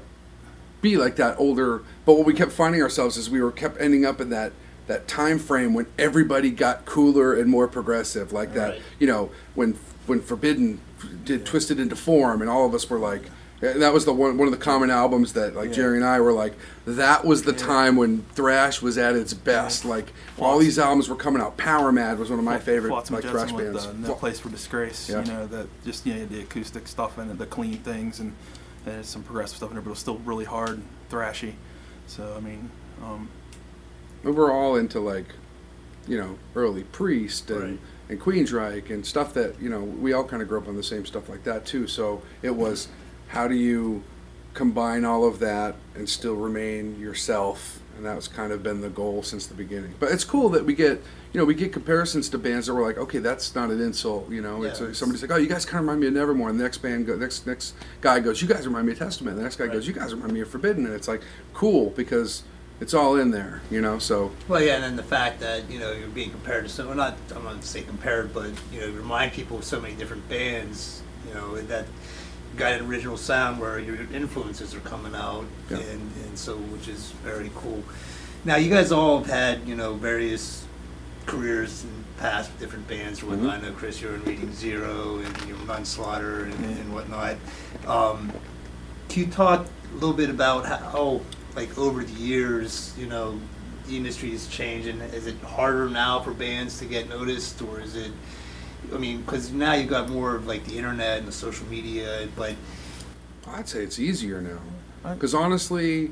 be like that older. But what we kept finding ourselves is we were kept ending up in that that time frame when everybody got cooler and more progressive, like that. Right. You know, when when Forbidden did Twisted into Form, and all of us were like. That was the one one of the common albums that like Jerry and I were like. That was the time when thrash was at its best. Like all these albums were coming out. Power Mad was one of my favorite Flotsam like thrash bands. uh, No Place for Disgrace. Yeah. You know that just you know the acoustic stuff and the clean things and there's some progressive stuff in there, but it was still really hard, and thrashy. So I mean, um, we were all into like, you know, early Priest and, Right. and Queensryche and stuff that you know we all kind of grew up on the same stuff like that too. So it was, how do you combine all of that and still remain yourself? And that's kind of been the goal since the beginning. But it's cool that we get, you know, we get comparisons to bands that were like, okay, that's not an insult, you know. it's Yeah, like it's- somebody's like, oh, you guys kind of remind me of Nevermore. And the next band, go, next next guy goes, you guys remind me of Testament. The next guy goes, you guys remind me of Forbidden. And it's like cool because it's all in there, you know. So Well, yeah, and then the fact that you know you're being compared to so well, not I'm not say compared, but you know you remind people of so many different bands. You know that got an original sound where your influences are coming out, Yeah. and and so which is very cool. Now you guys all have had you know various careers and past with different bands or whatnot. I know Chris, you're in Reading Zero and you're Nunslaughter and, and whatnot. Um, can you talk a little bit about how, like, over the years, you know, the industry is changing? Is it harder now for bands to get noticed, or is it? I mean, because now you've got more of like the internet and the social media, but I'd say it's easier now. Because honestly,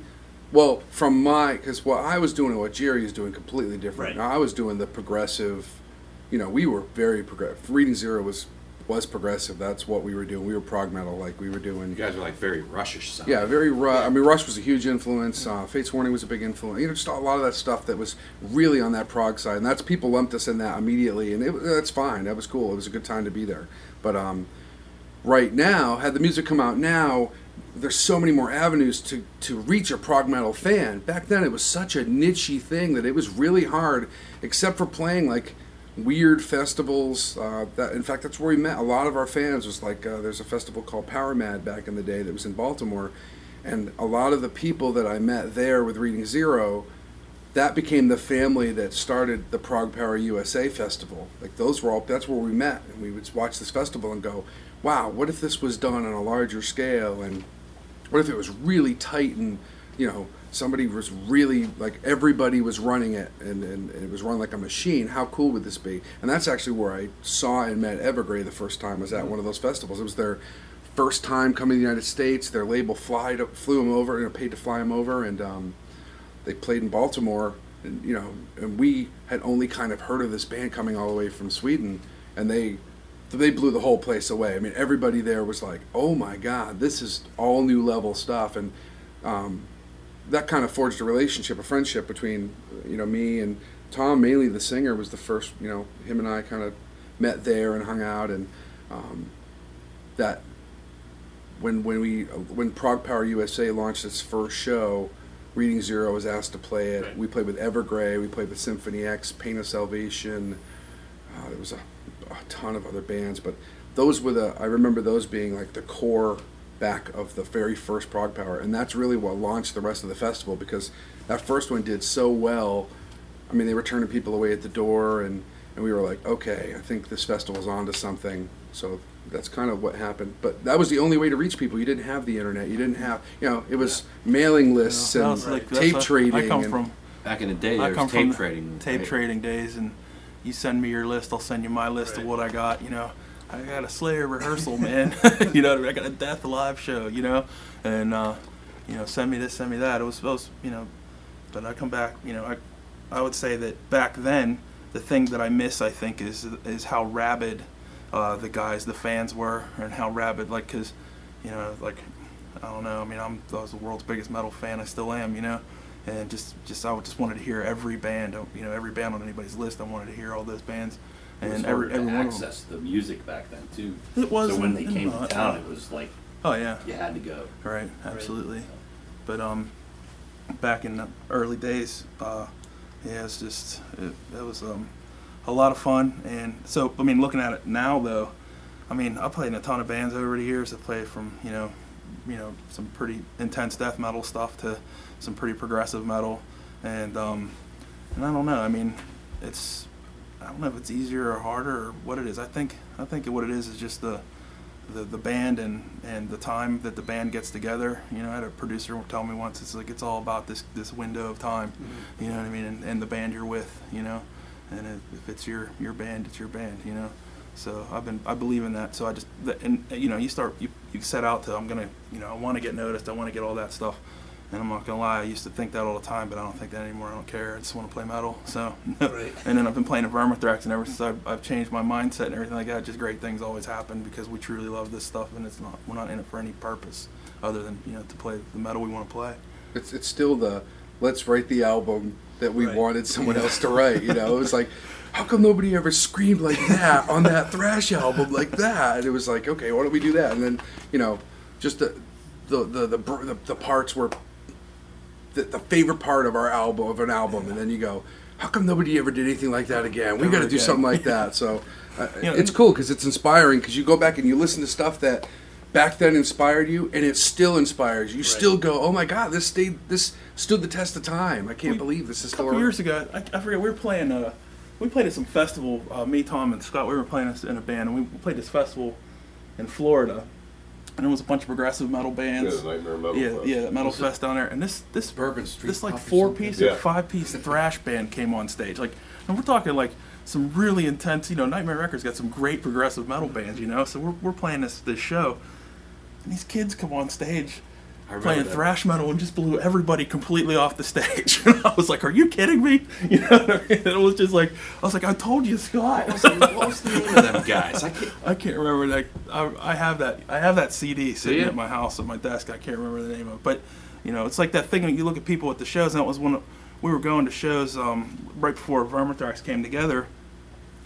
well, from my, because what I was doing and what Jerry is doing completely different. Right. I was doing the progressive, you know, we were very progressive. Reading Zero was was progressive. That's what we were doing. We were prog metal, like we were doing. You guys were like very Rushish sound. Yeah, very. Ru- I mean, Rush was a huge influence. Uh, Fates Warning was a big influence. You know, just a lot of that stuff that was really on that prog side, and that's people lumped us in that immediately, and it, that's fine. That was cool. It was a good time to be there. But um, right now, had the music come out now, there's so many more avenues to to reach a prog metal fan. Back then, it was such a nichey thing that it was really hard, except for playing like weird festivals. Uh, that in fact, that's where we met. A lot of our fans was like, uh, there's a festival called Power Mad back in the day that was in Baltimore, and a lot of the people that I met there with Reading Zero, that became the family that started the ProgPower USA festival. Like those were all. That's where we met, and we would watch this festival and go, "Wow, what if this was done on a larger scale?" And what if it was really tight and you know somebody was really like everybody was running it and, and, and it was run like a machine? How cool would this be? And that's actually where i saw and met evergrey the first time was at one of those festivals. It was their first time coming to the united states. Their label to, flew them over know, paid to fly them over and um, they played in baltimore. And you know and we had only kind of heard of this band coming all the way from sweden and they they blew the whole place away. I mean, everybody there was like, "Oh my God, this is all new level stuff," and um, that kind of forged a relationship, a friendship between you know me and Tom. Mainly, the singer was the first. You know, him and I kind of met there and hung out, and um, that when when we when ProgPower USA launched its first show. Reading Zero was asked to play it. We played with Evergrey. We played with Symphony X, Pain of Salvation. Uh, there was a, a ton of other bands, but those were the I remember those being like the core back of the very first ProgPower, and that's really what launched the rest of the festival because that first one did so well. I mean, they were turning people away at the door, and and we were like, okay, I think this festival festival's onto something. So that's kind of what happened. But that was the only way to reach people. You didn't have the internet. You didn't have, you know, it was mailing lists that and like- tape trading. I come and- from. Back in the day, I there come was from tape the trading. tape right? trading days, and you send me your list, I'll send you my list of what I got. You know, I got a Slayer rehearsal, man. you know, I got a Death live show. You know, and uh, you know, send me this, send me that. It was, was, you know, but I come back. You know, I, I would say that back then, the thing that I miss, I think, is is how rabid uh, the guys, the fans were, and how rabid, like, cause, you know, like, I don't know. I mean, I'm I was the world's biggest metal fan. I still am. You know and just just I just wanted to hear every band, you know, every band on anybody's list. I wanted to hear all those bands, and every every one of them. access the music back then too. It was. So when they came not. to town, it was like Oh yeah, you had to go. right, absolutely. But um, back in the early days. Uh, yeah, it's just it, it was um, a lot of fun. And so, I mean, looking at it now, though, I mean, I played in a ton of bands over the years. I played from you know, you know, some pretty intense death metal stuff to some pretty progressive metal, and um, and I don't know. I mean, it's I don't know if it's easier or harder or what it is. I think I think what it is is just the the, the band and, and the time that the band gets together. You know, I had a producer tell me once, it's like it's all about this this window of time. Mm-hmm. You know what I mean? And, and the band you're with. You know, and if, if it's your your band, it's your band. You know. So I've been I believe in that. So I just and you know you start you, you set out to I'm gonna you know I want to get noticed. I want to get all that stuff. And I'm not gonna lie, I used to think that all the time, but I don't think that anymore. I don't care. I just want to play metal. So, Right. and then I've been playing Vermithrax, and ever since I've, I've changed my mindset and everything like that, just great things always happen because we truly love this stuff, and it's not we're not in it for any purpose other than you know to play the metal we want to play. It's it's still the let's write the album that we Right. wanted someone else to write. You know, it was like, how come nobody ever screamed like that on that thrash album like that? And it was like, okay, why don't we do that? And then you know, just the the the the, the, the parts were the, the favorite part of our album of an album, and then you go. How come nobody ever did anything like that again? We got to do something like that. So, uh, You know, it's cool because it's inspiring. Because you go back and you listen to stuff that back then inspired you, and it still inspires you. You still go, "Oh my God, this stayed, this stood the test of time. I can't We- believe this is A couple still." years ago, I, I forget we were playing. Uh, we played at some festival. Uh, me, Tom, and Scott. We were playing this in a band, and we played this festival in Florida, and it was a bunch of progressive metal bands. the Nightmare Metal yeah, Fest. yeah, that metal fest down there, and this this Bourbon Street this like four something. piece Yeah. or five piece thrash band came on stage. Like, and we're talking like some really intense. You know, Nightmare Records got some great progressive metal bands. You know, so we're we're playing this this show, and these kids come on stage. Playing that. thrash metal and just blew everybody completely off the stage. And I was like, "Are you kidding me?" You know, I mean? And it was just like, I was like, "I told you, Scott." What was the- what was the name of them guys? I can't. I can't remember that. I, I have that. I have that CD sitting at my house at my desk. I can't remember the name of it, but you know, it's like that thing when you look at people at the shows. And that was when we were going to shows um, right before Vermithrax came together,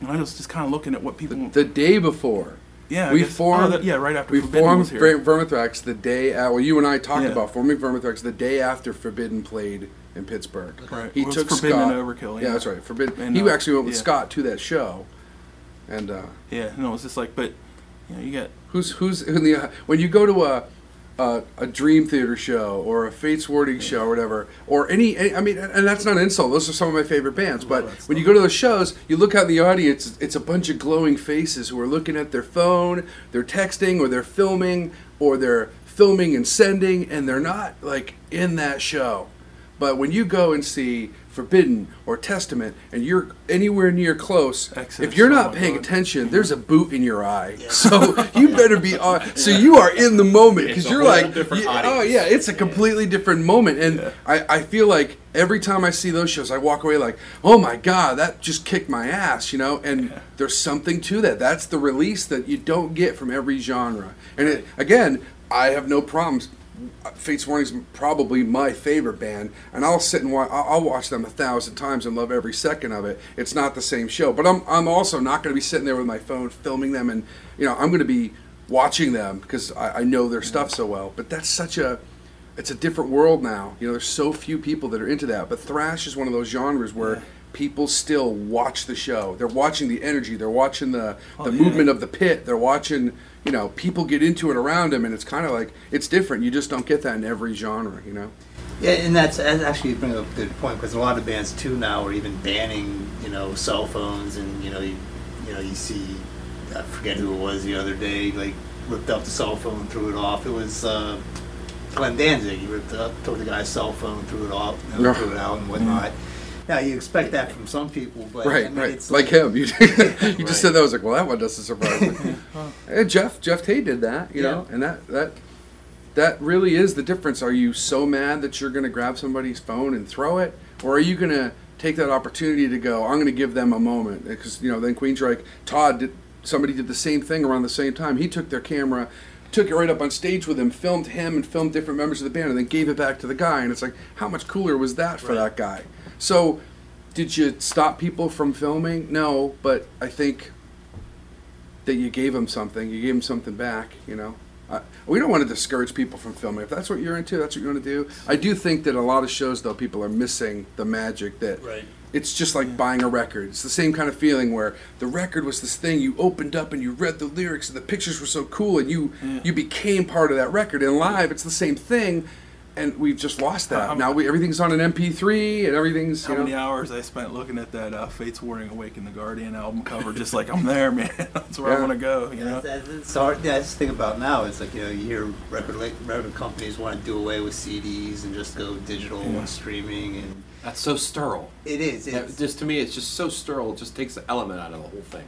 and I was just kind of looking at what people. The day before, yeah, I we guess- formed. oh, that- yeah, right after we Forbidden formed was here. Ver- Vermithrax the day. At, well, you and I talked Yeah. about forming Vermithrax the day after Forbidden played in Pittsburgh. Right. He was took Forbidden Scott. and Overkill, Yeah. yeah. that's right. Forbidden. And, he uh, actually went with yeah. Scott to that show, and. uh yeah, no, it's just like, but you know, you get Who's who's in the when you go to a a, a Dream Theater show or a Fates Warning show or whatever or any, any I mean and that's not an insult those are some of my favorite bands but when you go to those shows you look out in the audience it's a bunch of glowing faces who are looking at their phone they're texting or they're filming or they're filming and sending and they're not like in that show. But when you go and see Forbidden or Testament and you're anywhere near close, Exodus, if you're not my paying God. attention, there's a boot in your eye. So you better be on. So you are in the moment because you're like, different yeah, oh, audience. oh yeah, it's a completely different moment. And Yeah. I, I feel like every time I see those shows, I walk away like, oh my god, that just kicked my ass, you know. And there's something to that. That's the release that you don't get from every genre. And it, again, I have no problems. Fates Warning's probably my favorite band, and I'll sit and watch. I'll watch them a thousand times and love every second of it. It's not the same show, but I'm I'm also not going to be sitting there with my phone filming them, and you know I'm going to be watching them because I, I know their stuff so well. But that's such a it's a different world now. You know, there's so few people that are into that. But thrash is one of those genres where people still watch the show. They're watching the energy. They're watching the oh, the Oh, yeah. movement of the pit. They're watching. You know, people get into it around him, and it's kind of like it's different. You just don't get that in every genre. You know. Yeah, and that's, that's actually you bring up a good point because a lot of bands too now are even banning you know cell phones and you know you, you know you see I forget who it was the other day like ripped up the cell phone threw it off. It was uh, Glenn Danzig. He ripped up took the guy's cell phone threw it off you know, Yeah. threw it out and whatnot. Now you expect that from some people, but I Right, mean, right. it's Like him. You, you just said that. I was like, well, that one doesn't surprise me. Hey, eh, Jeff, Geoff Tate did that, you know, and that that that really is the difference. Are you so mad that you're going to grab somebody's phone and throw it, or are you going to take that opportunity to go? I'm going to give them a moment because you know. Then Queensryche, Todd did. Somebody did the same thing around the same time. He took their camera. Took it right up on stage with him, filmed him, and filmed different members of the band, and then gave it back to the guy. And it's like, how much cooler was that for that guy? So, did you stop people from filming? No, but I think that you gave them something. You gave them something back. You know. Uh, we don't want to discourage people from filming. If that's what you're into, that's what you want to do. I do think that a lot of shows, though, people are missing the magic that Right. it's just like buying a record. It's the same kind of feeling where the record was this thing you opened up and you read the lyrics and the pictures were so cool and you you became part of that record. And live, it's the same thing, and we've just lost that. Um, now we everything's on an MP3 and everything's How you know. many hours I spent looking at that uh, Fates Warning Awaken the Guardian album cover, just like I'm there, man. That's where I want to go. You know. That's, that's hard. Yeah, that's the thing about now. It's like you know, you hear record record companies want to do away with CDs and just go digital Yeah. and streaming, and That's so sterile. it is. That- It's, just to me, it's just so sterile. It just takes the element out of the whole thing.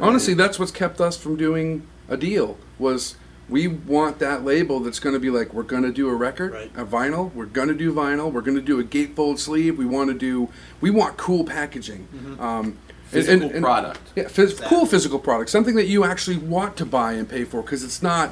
Honestly, that's what's kept us from doing a deal. Was we want that label that's going to be like, we're going to do a record, Right. a vinyl. We're going to do vinyl. We're going to do a gatefold sleeve. We want to do. We want cool packaging. Um, Physical and- and- product. Yeah, phys- cool physical product, something that you actually want to buy and pay for, because it's not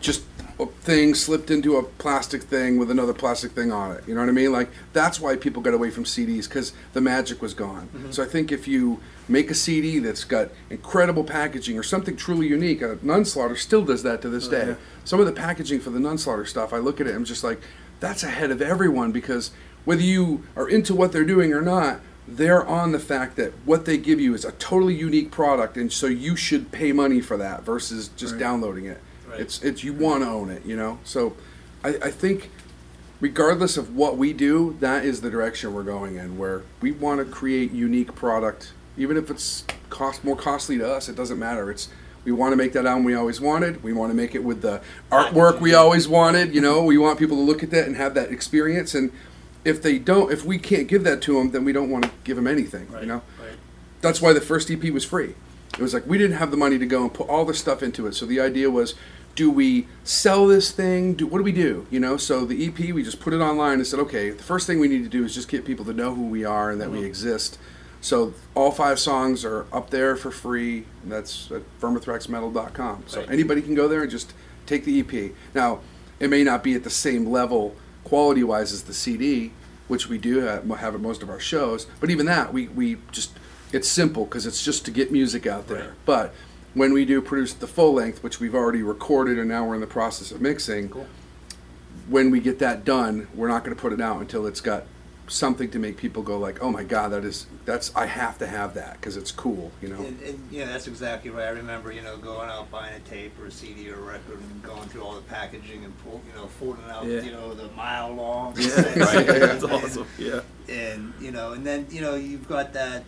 just a thing slipped into a plastic thing with another plastic thing on it. You know what I mean? Like that's why people got away from CDs because the magic was gone. So I think if you make a CD that's got incredible packaging or something truly unique, uh, Nunslaughter still does that to this day. yeah. Some of the packaging for the Nunslaughter stuff, I look at it, and I'm just like, that's ahead of everyone because whether you are into what they're doing or not, they're on the fact that what they give you is a totally unique product, and so you should pay money for that versus just Right. downloading it. Right. It's it's you want to own it, you know. So, I, I think regardless of what we do, that is the direction we're going in. Where we want to create unique product, even if it's cost more costly to us, it doesn't matter. It's we want to make that album we always wanted. We want to make it with the artwork we always wanted. You know, we want people to look at that and have that experience. And if they don't, if we can't give that to them, then we don't want to give them anything. You know, right. that's why the first EP was free. It was like we didn't have the money to go and put all this stuff into it. So the idea was, do we sell this thing? Do what do we do? You know. So the EP we just put it online and said, okay, the first thing we need to do is just get people to know who we are and that we uh-huh. exist. So all five songs are up there for free. That's at vermithraxmetal.com. So Right. anybody can go there and just take the EP. Now, it may not be at the same level quality wise as the CD, which we do have, have at most of our shows. But even that, we, we just it's simple because it's just to get music out there. Right. But when we do produce the full length, which we've already recorded and now we're in the process of mixing, Cool. when we get that done, we're not going to put it out until it's got something to make people go like, "Oh my god, that is that's I have to have that because it's cool," you know. And, and yeah, that's exactly right. I remember, you know, going out buying a tape or a CD or a record and going through all the packaging and pull, you know, folding out, Yeah. you know, the mile long. Yeah, right. that's awesome. Yeah. And you know, and then you know, you've got that.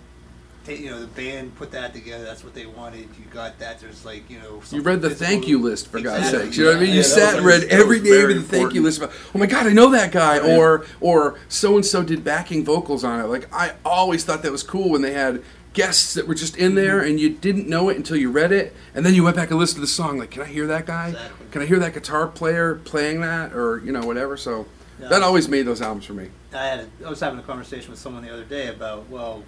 You know, the band put that together. That's what they wanted. You got that. There's like, you know, You read the thank you list for God's Exactly. sakes. You know what I mean? Yeah, You sat and read that every name of the thank you list. About, oh my God, I know that guy. Yeah. Or or so and so did backing vocals on it. Like I always thought that was cool when they had guests that were just in there Mm-hmm. and you didn't know it until you read it, and then you went back and listened to the song. Like, can I hear that guy? Exactly. Can I hear that guitar player playing that, or you know whatever? So Yeah. that always made those albums for me. I had a, I was having a conversation with someone the other day about well,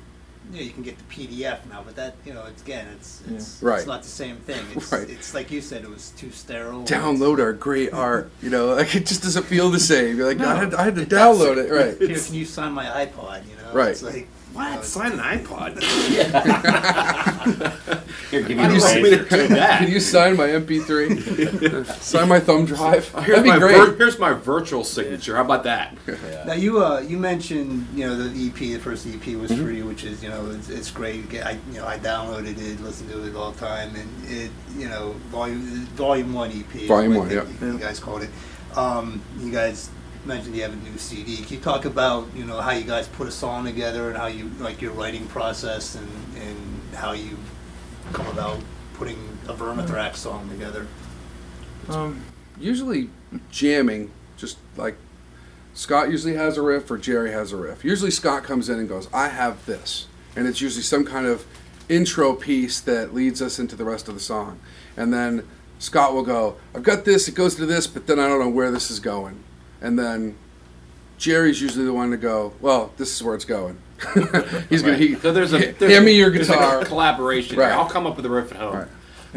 you know, you can get the PDF now, but that you know, it's again, it's it's, Yeah. Right. it's not the same thing. It's, Right. it's like you said, it was too sterile. Download our great art. You know, like it just doesn't feel the same. You're like, I had I had to It download it. Right. Here, can you sign my iPod? You know, Right. It's like What? it's- Sign an iPod. Here, give me Can the you, right to do that. can you sign my MP3? sign my thumb drive? Here's That'd be my, great. vir- here's my virtual signature. How about that? Now you uh, you mentioned you know the EP, the first EP was Mm-hmm. free, which is you know it's, it's great. Get- I you know I downloaded it, listened to it all the time, and it you know volume volume one EP. is Volume what one, I think You, you guys called it. Um, you guys mentioned you have a new CD. Can you talk about you know how you guys put a song together and how you like your writing process and and how you come about putting a Vermithrax song together? Um, usually jamming, just like Scott usually has a riff or Jerry has a riff. Usually Scott comes in and goes, I have this. And it's usually some kind of intro piece that leads us into the rest of the song. And then Scott will go, I've got this, it goes to this, but then I don't know where this is going. And then Jerry's usually the one to go, well, this is where it's going. He's gonna he, So there's a hand there's me your guitar. collaboration. Right. I'll come up with a riff at home. Right.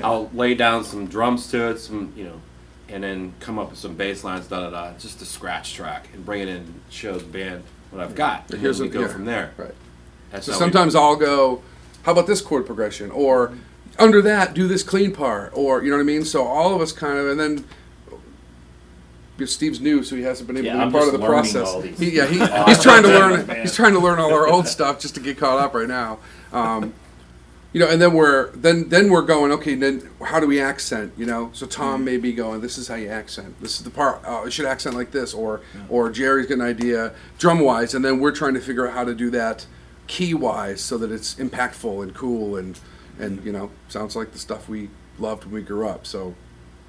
I'll lay down some drums to it, some you know, and then come up with some bass lines, da da da, just a scratch track, and bring it in, and show the band what I've got, and Here's then we go yeah, from there. Right. That's So sometimes I'll go, how about this chord progression? Or under that, do this clean part. Or, you know what I mean? So all of us kind of, and then Steve's new, so he hasn't been able Yeah, to be I'm part of just the learning process. all these. He, yeah, he, he's trying to learn. man. He's trying to learn all our old stuff just to get caught up right now. Um, you know, and then we're then then we're going. Okay, then how do we accent? You know, so Tom may be going. This is how you accent. This is the part. Oh, it should accent like this, or or Jerry's got an idea drum wise, and then we're trying to figure out how to do that key wise so that it's impactful and cool and and you know sounds like the stuff we loved when we grew up. So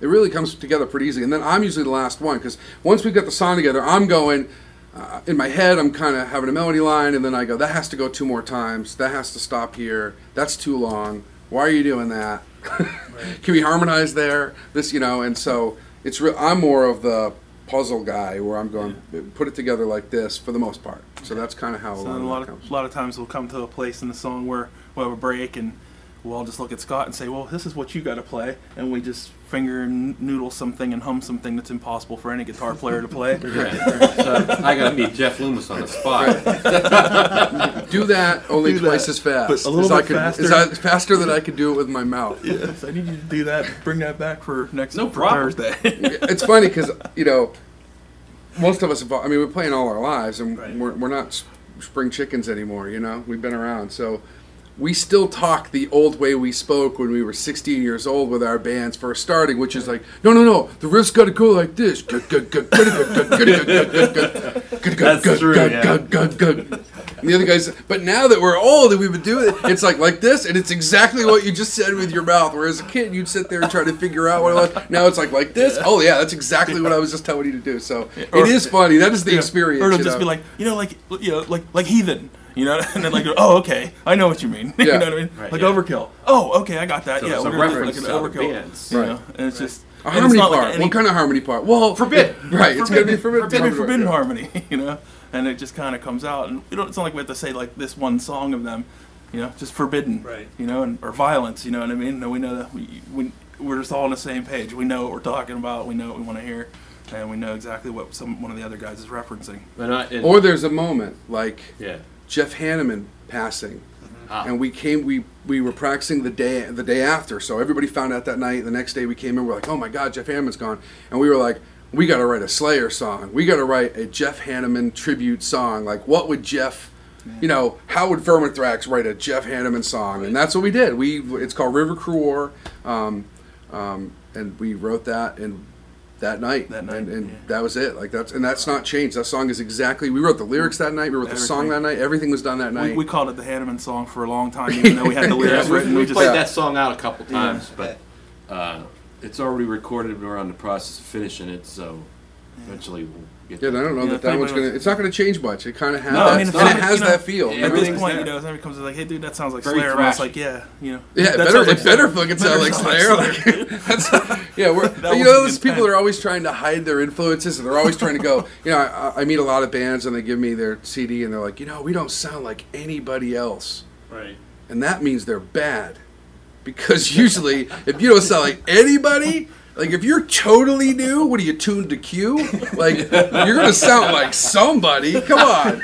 it really comes together pretty easy. And then I'm usually the last one because once we've got the song together, I'm going uh, in my head. I'm kind of having a melody line, and then I go, that has to go two more times. That has to stop here. That's too long. Why are you doing that? Can we harmonize there? This, you know, and so it's real. I'm more of the puzzle guy where I'm going put it together like this for the most part. So that's kind of how So a lot then of a lot that of comes. a lot of times we'll come to a place in the song where we'll have a break and we'll all just look at Scott and say, "Well, this is what you got to play," and we just finger and noodle something and hum something that's impossible for any guitar player to play. So I gotta beat Jeff Loomis on the spot. Do that only Do twice that, as fast. but a little as I bit could, faster. Is that faster than I could do it with my mouth? yes, I need you to do that. Bring that back for next No for problem. Thursday. it's funny because you know most of us have i mean we're playing all our lives and Right. we're, we're not spring chickens anymore you know we've been around so we still talk the old way we spoke when we were 16 years old with our bands first starting which is like no no no the riff's got to go like this That's true, yeah. and the other guys but now that we're old and we've been doing it it's like like this and it's exactly what you just said with your mouth whereas a kid you'd sit there and try to figure out what it was now it's like like this oh yeah that's exactly what i was just telling you to do so Or- it is funny that is the experience or it'll just know? be like, you know, like you know, like like heathen. You know, and then like, oh, okay, I know what you mean. you know what I mean? Right, like yeah. overkill. Oh, okay, I got that. So yeah, it's a we're reference like an other overkill. bands. You Right. and it's just a and harmony not like part any- what kind of harmony part well Forbid. right it's gonna be forbidden, forbidden, forbidden Yeah. harmony, you know, and it just kind of comes out, and we don't, it's not like we have to say like this one song of them, you know, just forbidden, Right. you know, and or violence, you know what I mean? No, we know that we, we we're just all on the same page. We know what we're talking about. We know what we want to hear, and we know exactly what some one of the other guys is referencing. And I- and- or there's a moment like yeah. Jeff hanneman passing. Ah. and we came we we were practicing the day the day after. So everybody found out that night the next day we came in we're like oh my god jeff hanneman's gone. And we were like we got to write a slayer song. We got to write a jeff hanneman tribute song. Like what would jeff you know how would vermithrax write a jeff hanneman song? And that's what we did. We it's called river crew war um, um, and we wrote that and that night That night, and, and yeah. that was it like that's and that's not changed that song is exactly we wrote the lyrics that night we wrote the song that night everything was done that night We, we called it the Hanneman song for a long time, even though we had the lyrics Yeah, we, written. we We just played Yeah. that song out a couple times, but uh, it's already recorded. We're on the process of finishing it, so eventually we'll get. Yeah, I don't know Yeah, that if that one's gonna. It's not gonna change much. It kind of has No, that, I mean, if and it has you know, that feel. At this point, there. you know, somebody comes in like, "Hey, dude, that sounds like Very Slayer." And I was like, "Yeah, you know." yeah, it better, like it better Slayer. fucking sound like Slayer. Like, that's, yeah, we're, you know, those people intent. are always trying to hide their influences, and they're always trying to go. You know, I, I meet a lot of bands, and they give me their CD, and they're like, you know, we don't sound like anybody else, Right. and that means they're bad, because usually, if you don't sound like anybody. Like if you're totally new, what are you tuned to Q? Like you're gonna sound like somebody. Come on.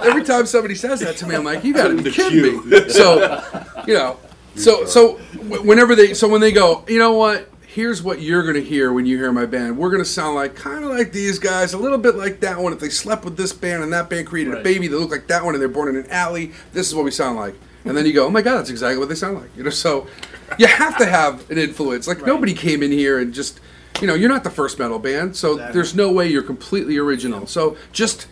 Every time somebody says that to me, I'm like, you gotta be kidding me. So, you know, so so whenever they, so when they go, you know what? Here's what you're gonna hear when you hear my band. We're gonna sound like kind of like these guys, a little bit like that one. If they slept with this band and that band created a baby that looked like that one, and they're born in an alley, this is what we sound like. And then you go, oh my god, that's exactly what they sound like. You know, so you have to have an influence. Like nobody came in here and just, you know, you're not the first metal band, so Exactly. there's no way you're completely original. So just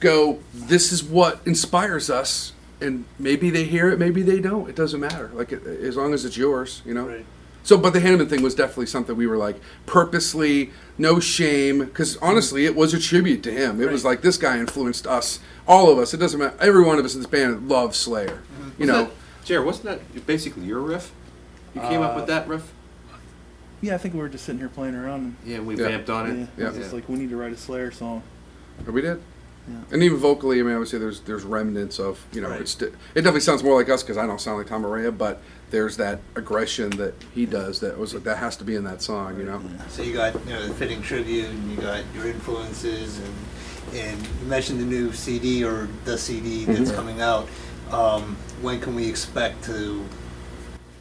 go. This is what inspires us, and maybe they hear it, maybe they don't. It doesn't matter. Like it, as long as it's yours, you know. Right. So, but the Hanneman thing was definitely something we were like purposely, no shame, because mm-hmm. honestly, it was a tribute to him. It was like this guy influenced us, all of us. It doesn't matter. Every one of us in this band loves Slayer. Mm-hmm. You know, Jared, wasn't that basically your riff? You came up with that riff? Yeah, I think we were just sitting here playing around. Yeah, we Yeah. vamped on And, it. yeah, Yeah. it's just like we need to write a Slayer song. Or we did. Yeah. And even vocally, I mean, obviously, there's there's remnants of you know, Right. it's it definitely sounds more like us because I don't sound like Tom Araya, but there's that aggression that he does that was that has to be in that song, you know. So you got you know the fitting tribute, and you got your influences, and and you mentioned the new CD or the CD that's Mm-hmm. coming out. Um, when can we expect to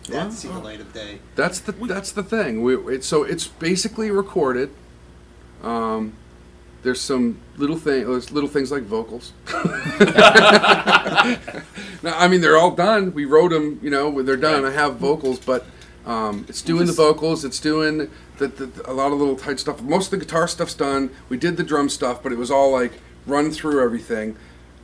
that Well, see the light of day? That's the that's the thing. We it, so it's basically recorded. Um, there's some little thing, there's little things like vocals. no, I mean they're all done. We wrote them, you know, they're done. I have vocals, but um, it's doing the vocals. It's doing the, the, a lot of little tight stuff. Most of the guitar stuff's done. We did the drum stuff, but it was all like run through everything,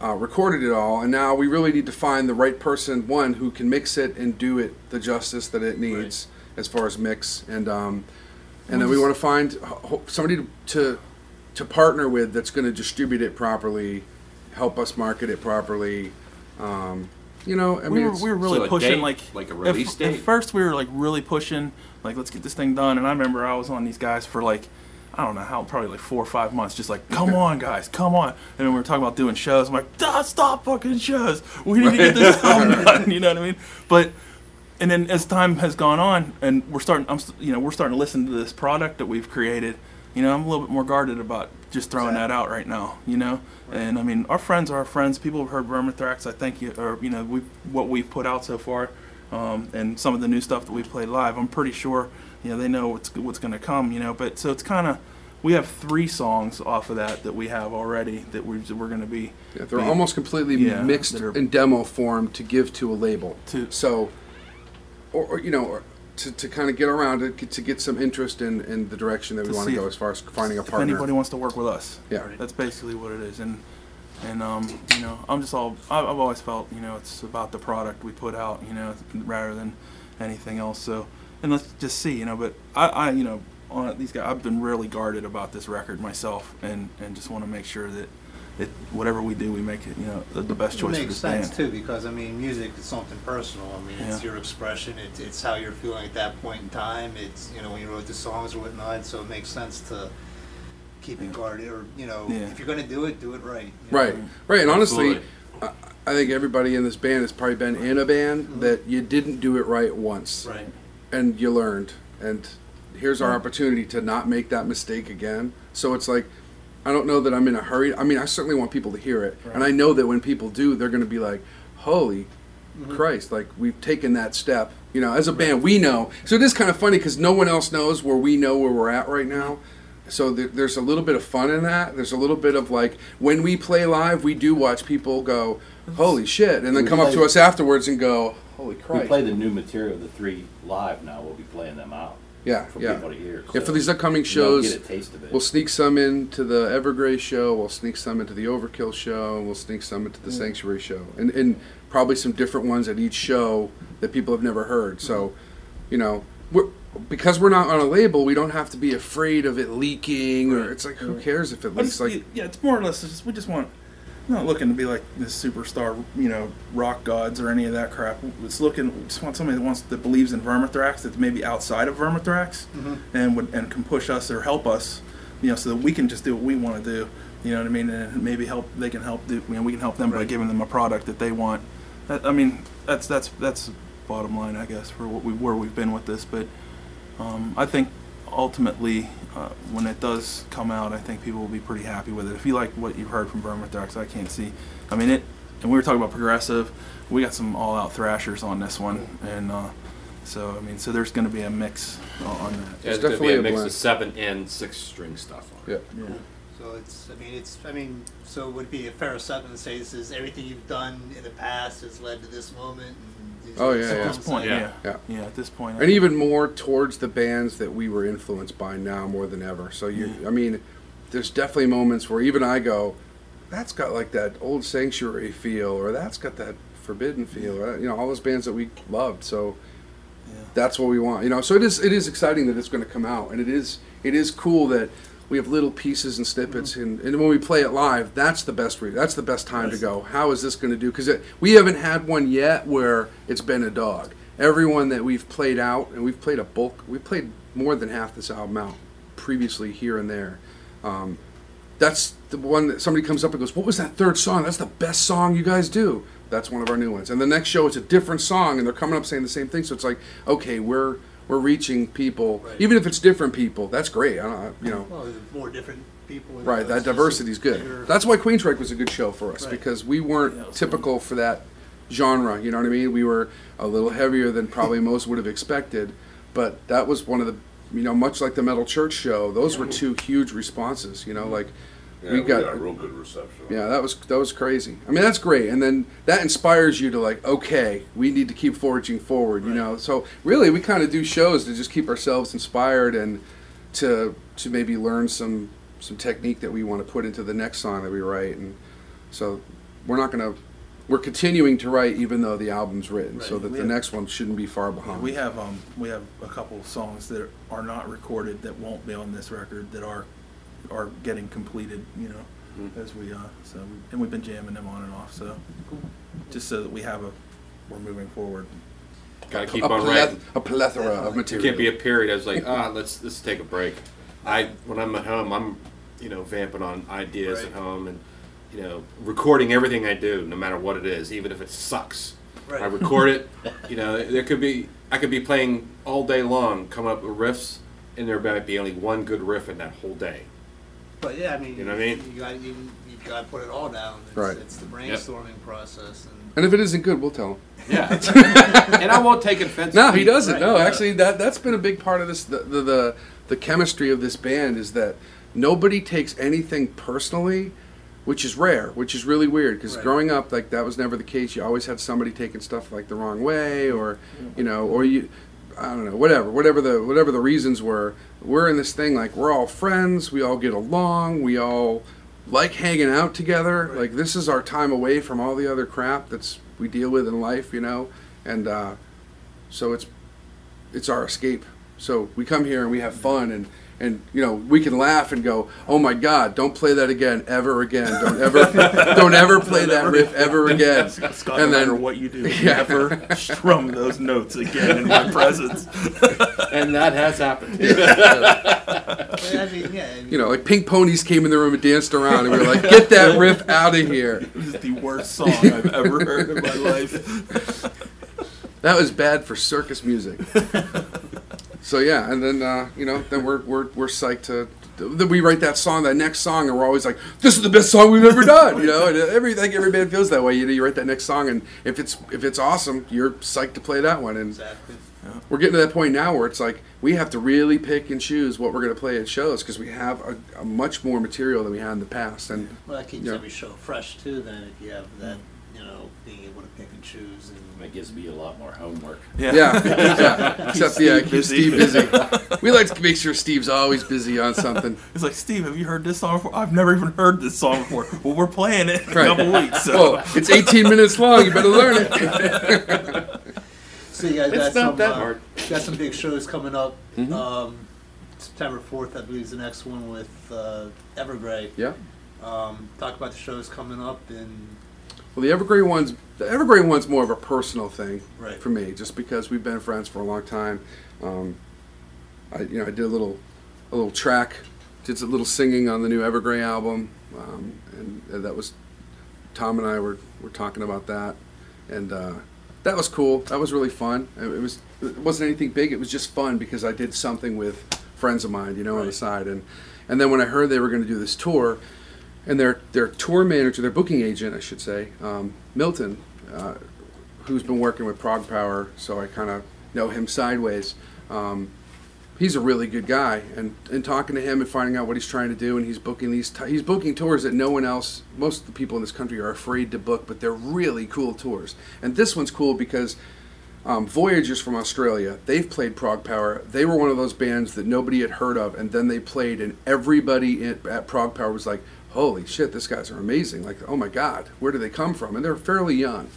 uh, recorded it all, and now we really need to find the right person, one who can mix it and do it the justice that it needs as far as mix, and um, and then we want to find somebody to, to to partner with that's going to distribute it properly, help us market it properly. Um, you know, I we mean, were, it's- we were really So a pushing date, like like a at- release at, date? first we were like really pushing like let's get this thing done and i remember i was on these guys for like i don't know how probably like four or five months just like come on guys come on. And then we were talking about doing shows. I'm like "Duh, stop fucking shows. We need to get this album done you know what i mean? But and then as time has gone on and we're starting i'm you know we're starting to listen to this product that we've created you know i'm a little bit more guarded about just throwing that out right now you know? And i mean our friends are our friends. People have heard vermithrax i think you or you know we what we've put out so far um, and some of the new stuff that we've played live i'm pretty sure you know they know what's what's going to come you know but so it's kind of we have three songs off of that that we have already that we, we're going to be Yeah, they're be- almost completely Yeah, mixed are- in demo form to give to a label. To- so, or, or you know, or to, to kind of get around it, to get some interest in, in the direction that we want to go as far as finding a partner. if partner. anybody wants to work with us yeah, That's basically what it is, and and um, you know, I'm just all I- I've always felt you know it's about the product we put out, you know, rather than anything else. So, and let's just see, you know. But I, I you know, on these guys, I've been really guarded about this record myself, and and just want to make sure that it whatever we do, we make it, you know, the, the best It choice for makes this sense band. too because I mean, music is something personal. I mean, it's Yeah. your expression. It's it's how you're feeling at that point in time. It's you know when you wrote the songs or whatnot. So it makes sense to keep it guarded, or you know, Yeah. if you're gonna do it, do it right. right, know? right. And honestly, I, I think everybody in this band has probably been in a band mm-hmm. that you didn't do it right once, Right. and you learned. And here's our mm-hmm. opportunity to not make that mistake again. So it's like, I don't know that I'm in a hurry. I mean, I certainly want people to hear it, and I know that when people do, they're going to be like, "Holy mm-hmm. Christ!" Like we've taken that step. You know, as a band, we know. So it is kind of funny because no one else knows where we know where we're at right now. So there, there's a little bit of fun in that. There's a little bit of like when we play live, we do watch people go, "Holy shit!" and then We come up to us afterwards and go, "Holy crap!" We play the new material, the three live now. We'll be playing them out yeah, for yeah. people to hear. Yeah, for these upcoming shows, get a taste of it. We'll sneak some into the Evergrey show. We'll sneak some into the Overkill show. And we'll sneak some into the mm. Sanctuary show, and and probably some different ones at each show that people have never heard. So, you know, we're, because we're not on a label, we don't have to be afraid of it leaking, or it's like who cares if it leaks? just, Like, yeah, it's more or less just we just want not looking to be like this superstar, you know, rock gods or any of that crap. It's looking we just want somebody that wants that believes in Vermithrax that's maybe outside of Vermithrax mm-hmm. and would and can push us or help us, you know, so that we can just do what we want to do. You know what I mean? And maybe help they can help do, you know, we can help them by giving them a product that they want. That, I mean, that's that's that's bottom line, I guess, for what we where we've been with this. But um, I think ultimately, uh, when it does come out, I think people will be pretty happy with it. If you like what you've heard from Vermithrax, I can't see. I mean, it. And we were talking about progressive. We got some all-out thrashers on this one, and uh, so I mean, so there's going to be a mix o- on that. There's definitely definitely a a mix blend. of seven and six string stuff on it. yeah. Yeah. So it's, I mean, it's, I mean, so would it be a fair assessment to say this is everything you've done in the past has led to this moment? And these Oh, are yeah, the yeah. This point, that- yeah. Yeah. yeah, At this point, and even more towards the bands that we were influenced by now more than ever. So you, I mean, there's definitely moments where even I go, that's got like that old sanctuary feel, or that's got that forbidden feel, or, you know, all those bands that we loved. So Yeah. that's what we want, you know. So it is, it is exciting that it's going to come out, and it is, it is cool that we have little pieces and snippets, and, and when we play it live, that's the best. Re- that's the best time to go. How is this going to do? Because we haven't had one yet where it's been a dog. Everyone that we've played out, and we've played a bulk. We played more than half this album out previously here and there. Um, that's the one that somebody comes up and goes, "What was that third song? That's the best song you guys do." That's one of our new ones. And the next show, it's a different song, and they're coming up saying the same thing. So it's like, okay, we're we're reaching people, Right. even if it's different people. That's great. I don't, you know, Well, more different people. right? That diversity is good. bigger- That's why Queensryche was a good show for us Right. because we weren't Yeah, typical for that genre. You know what I mean? We were a little heavier than probably most would have expected, but that was one of the you know, much like the Metal Church show, those were two huge responses. You know, like Yeah, we we got, got a real good reception. yeah, that was that was crazy. I mean, that's great, and then that inspires you to like, okay, we need to keep forging forward. You know, so really, we kind of do shows to just keep ourselves inspired and to to maybe learn some some technique that we want to put into the next song that we write, and so we're not gonna. We're continuing to write even though the album's written, so that We the have- next one shouldn't be far behind. We have um we have a couple songs that are not recorded that won't be on this record that are are getting completed. You know, Mm-hmm. as we uh so and we've been jamming them on and off. So just so that we have a we're moving forward. Got to keep a, on pleth- writing. a plethora of There material. can't be a period. I was like, ah, let's let's take a break. I when I'm at home, I'm you know vamping on ideas Right. at home and you know recording everything I do, no matter what it is, even if it sucks. Right. I record it. You know, there could be I could be playing all day long, coming up with riffs, and there might be only one good riff in that whole day. But yeah, I mean, You know what I mean? You got you, you got to put it all down. It's, Right. It's the brainstorming process, and and if it isn't good, we'll tell him. Yeah, and I won't take offense. No, he doesn't. Right. No, actually, that that's been a big part of this. The, the the the chemistry of this band is that nobody takes anything personally, which is rare, which is really weird. Because Right. growing up, like that was never the case. You always had somebody taking stuff like the wrong way, or you know, or you. I don't know, whatever, whatever the whatever the reasons were. We're in this thing like we're all friends. We all get along. We all like hanging out together. Like this is our time away from all the other crap that's we deal with in life, you know. And uh, so it's it's our escape. So we come here and we have fun and and you know we can laugh and go, oh my God, don't play that again ever again. Don't ever don't ever play that riff ever again. Scott, And no then- what you do, Yeah. never strum those notes again in my presence. and that has happened. but, I yeah, You know, like Pink Ponies came in the room and danced around, and we were like, "Get that riff out of here." This is the worst song I've ever heard in my life. That was bad for circus music. So yeah, and then uh, you know, then we're we're we're psyched to. Then we write that song, that next song, and we're always like, "This is the best song we've ever done," you know. And every like every band feels that way. You know, you write that next song, and if it's if it's awesome, you're psyched to play that one. And exactly. we're getting to that point now where it's like we have to really pick and choose what we're going to play at shows because we have a, a much more material than we had in the past. And Well, that keeps Yeah. every show fresh too. Then if you have that, you know, being able to pick and choose and That gives me a lot more homework. Yeah, yeah. Except yeah, Steve keep busy. Steve busy. We like to make sure Steve's always busy on something. He's like, Steve, have you heard this song before? I've never even heard this song before. Well, we're playing it in a couple weeks. So. Well, it's 18 minutes long. You better learn it. So you guys got It's not some that uh, hard. got some big shows coming up. Mhm. Um, September fourth, I believe, is the next one with uh, Evergrey. Yeah. Um, talk about the shows coming up and Well, the Evergrey one's the Evergrey one's more of a personal thing Right. for me, just because we've been friends for a long time. Um, I you know I did a little a little track, did a little singing on the new Evergrey album, um, and, and that was Tom and I were were talking about that, and uh, that was cool. That was really fun. It, it was it wasn't anything big. It was just fun because I did something with friends of mine, you know, on the side, and and then when I heard they were going to do this tour, and their their tour manager, their booking agent, I should say, um, Milton, uh, who's been working with ProgPower, so I kind of know him sideways. Um, he's a really good guy, and and talking to him and finding out what he's trying to do, and he's booking these t- he's booking tours that no one else, most of the people in this country are afraid to book, but they're really cool tours. And this one's cool because um, Voyagers from Australia, they've played ProgPower. They were one of those bands that nobody had heard of, and then they played, and everybody in, at ProgPower was like, "Holy shit, these guys are amazing!" Like, "Oh my god, where do they come from?" And they're fairly young.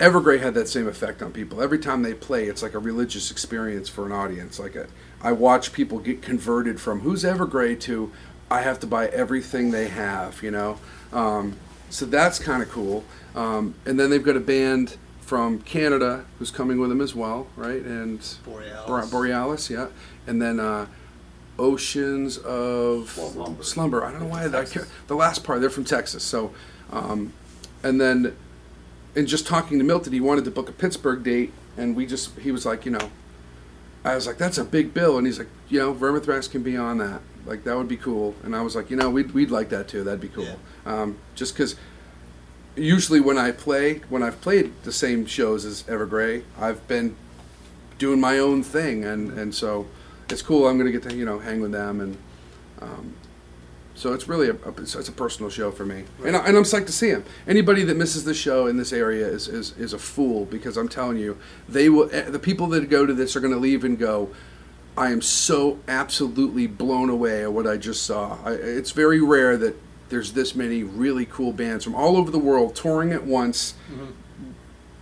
Evergrey had that same effect on people. Every time they play, it's like a religious experience for an audience. Like, a, I watch people get converted from "Who's Evergrey" to "I have to buy everything they have," you know. Um, so that's kind of cool. Um, and then they've got a band from Canada who's coming with him as well, right? And Borealis. Borealis, yeah. And then uh, Oceans of Slumber. Slumber. I don't know why I can't, the last part. They're from Texas, so um, and then and just talking to Milton, he wanted to book a Pittsburgh date, and we just he was like, you know, I was like, that's a big bill, and he's like, you know, Vermithrax can be on that, like that would be cool, and I was like, you know, we'd we'd like that too, that'd be cool, Yeah. um, just because. Usually, when I play, when I've played the same shows as Evergrey, I've been doing my own thing, and and so it's cool. I'm gonna get to you know hang with them and. Um, so it's really a, a it's, a personal show for me, and, I, and I'm psyched to see him. Anybody that misses the show in this area is, is, is a fool because I'm telling you, they will. eh, The people that go to this are going to leave and go. I am so absolutely blown away at what I just saw. I, it's very rare that there's this many really cool bands from all over the world touring at once.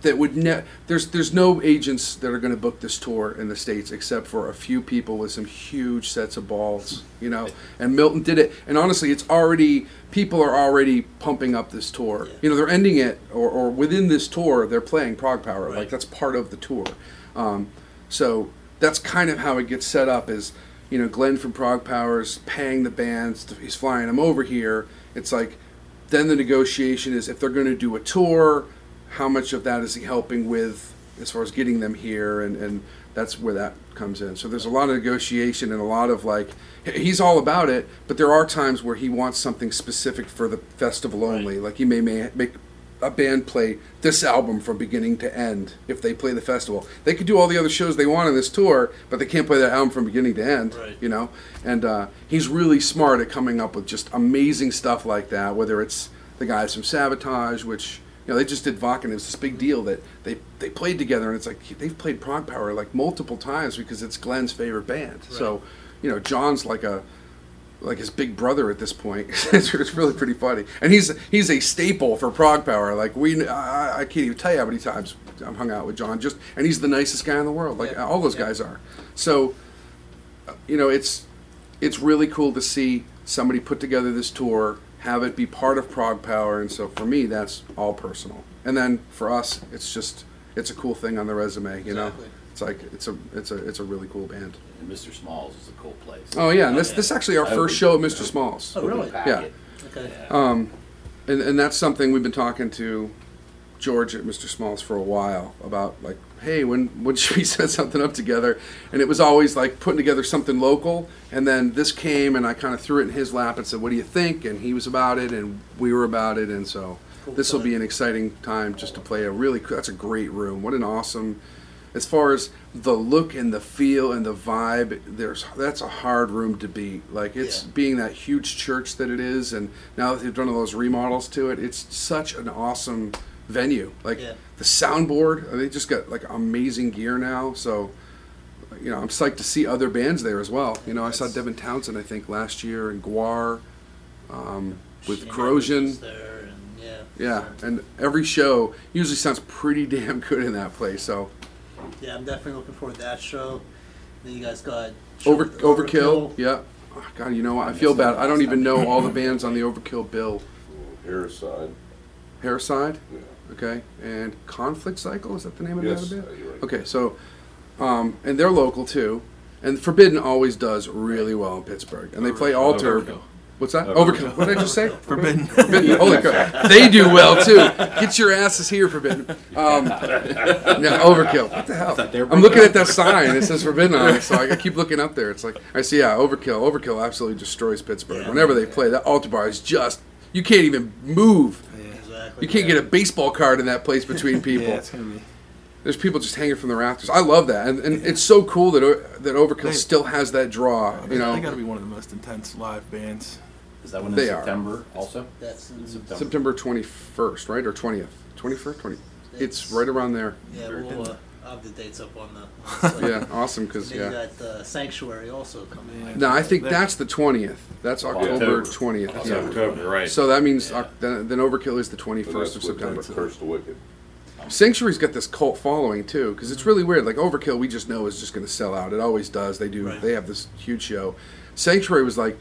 That would ne- there's there's no agents that are going to book this tour in the states except for a few people with some huge sets of balls, you know. And Milton did it, and honestly, it's already people are already pumping up this tour. You know, they're ending it, or, or within this tour, they're playing ProgPower. Like that's part of the tour. Um, so that's kind of how it gets set up. Is you know, Glenn from ProgPowers paying the bands. To, he's flying them over here. It's like then the negotiation is if they're going to do a tour, how much of that is he helping with as far as getting them here, and and that's where that comes in. So there's a lot of negotiation and a lot of like he's all about it, but there are times where he wants something specific for the festival only. Like he may, may make a band play this album from beginning to end if they play the festival. They could do all the other shows they want on this tour, but they can't play that album from beginning to end. Right. You know, and uh, he's really smart at coming up with just amazing stuff like that. Whether it's the guys from Savatage, which you know they just did Wacken. It was this big deal that they they played together, and it's like they've played ProgPower like multiple times because it's Glenn's favorite band. So, you know, John's like a like his big brother at this point. it's, really pretty funny, and he's he's a staple for ProgPower. Like we, I, I can't even tell you how many times I've hung out with John. Just and he's the nicest guy in the world. Like Yeah. all those Yeah. guys are. So, you know, it's it's really cool to see somebody put together this tour, have it be part of ProgPower, and so for me, that's all personal. And then for us, it's just it's a cool thing on the resume. You know, Exactly. It's like it's a it's a it's a really cool band. And Mr. Smalls is a cool place. Oh yeah, and this this is actually our I first show at Mr. Smalls. Oh, really? Yeah. Okay. Um, and, and that's something we've been talking to George at Mr. Smalls for a while about like, hey, when when should we set something up together? And it was always like putting together something local. And then this came, and I kind of threw it in his lap and said, "What do you think?" And he was about it, and we were about it, and so Cool this will be an exciting time just to play a really. co- That's a great room. What an awesome. As far as the look and the feel and the vibe, there's that's a hard room to beat. Like it's Yeah. being that huge church that it is, and now that they've done all those remodels to it, it's such an awesome venue. Like Yeah. the soundboard, they just got like amazing gear now. So, you know, I'm psyched to see other bands there as well. You know, I saw Devin Townsend, I think, last year, and Gwar, um, with Shane Corrosion. And, yeah. Yeah, and every show usually sounds pretty damn good in that place. So, yeah, I'm definitely looking forward to that show. Then you guys got over Show- Overkill, yeah. Oh, God, you know what? I feel bad. I don't even know all the bands on the Overkill bill. Harris side. Hairside, Yeah. okay, and Conflict Cycle is that the name of Yes, that uh, band? you're right. Okay, so, um, and they're local too, and Forbidden always does really well in Pittsburgh, and they play Altar. Overkill. What's that? Overkill. Overkill. What did I just say? Forbidden. Forbidden. Holy crap! They do well too. Get your asses here, Forbidden. Um, yeah, Overkill. What the hell? thought they were I'm looking at that sign. It says Forbidden on it, so I keep looking up there. It's like I see. Yeah, Overkill. Overkill absolutely destroys Pittsburgh. Yeah. Whenever they play, that altar bar is just you can't even move. Exactly. You can't get a baseball card in that place between people. Yeah, it's gonna be. There's people just hanging from the rafters. I love that, and, and it's so cool that that Overkill They- still has that draw. You know, They got know, to be one of the most intense live bands. Is that one in They are. September also? That's in, September. September 21st, right, or 20th? 21st, 20. It's It's- right around there. yeah, Very we'll good. uh, I'll have the dates up on the. On Yeah, awesome. Because Then yeah. you got uh, Sanctuary also coming. Yeah. No, I think that's the 20th. That's October October. 20th. That's Yeah. October, right. So that means Yeah. Oc- then, then Overkill is the So 21st that's of September. that's Curse the Wicked. Sanctuary's got this cult following too, because it's really weird. Like Overkill, we just know is just going to sell out. It always does. They do. Right. They have this huge show. Sanctuary was like,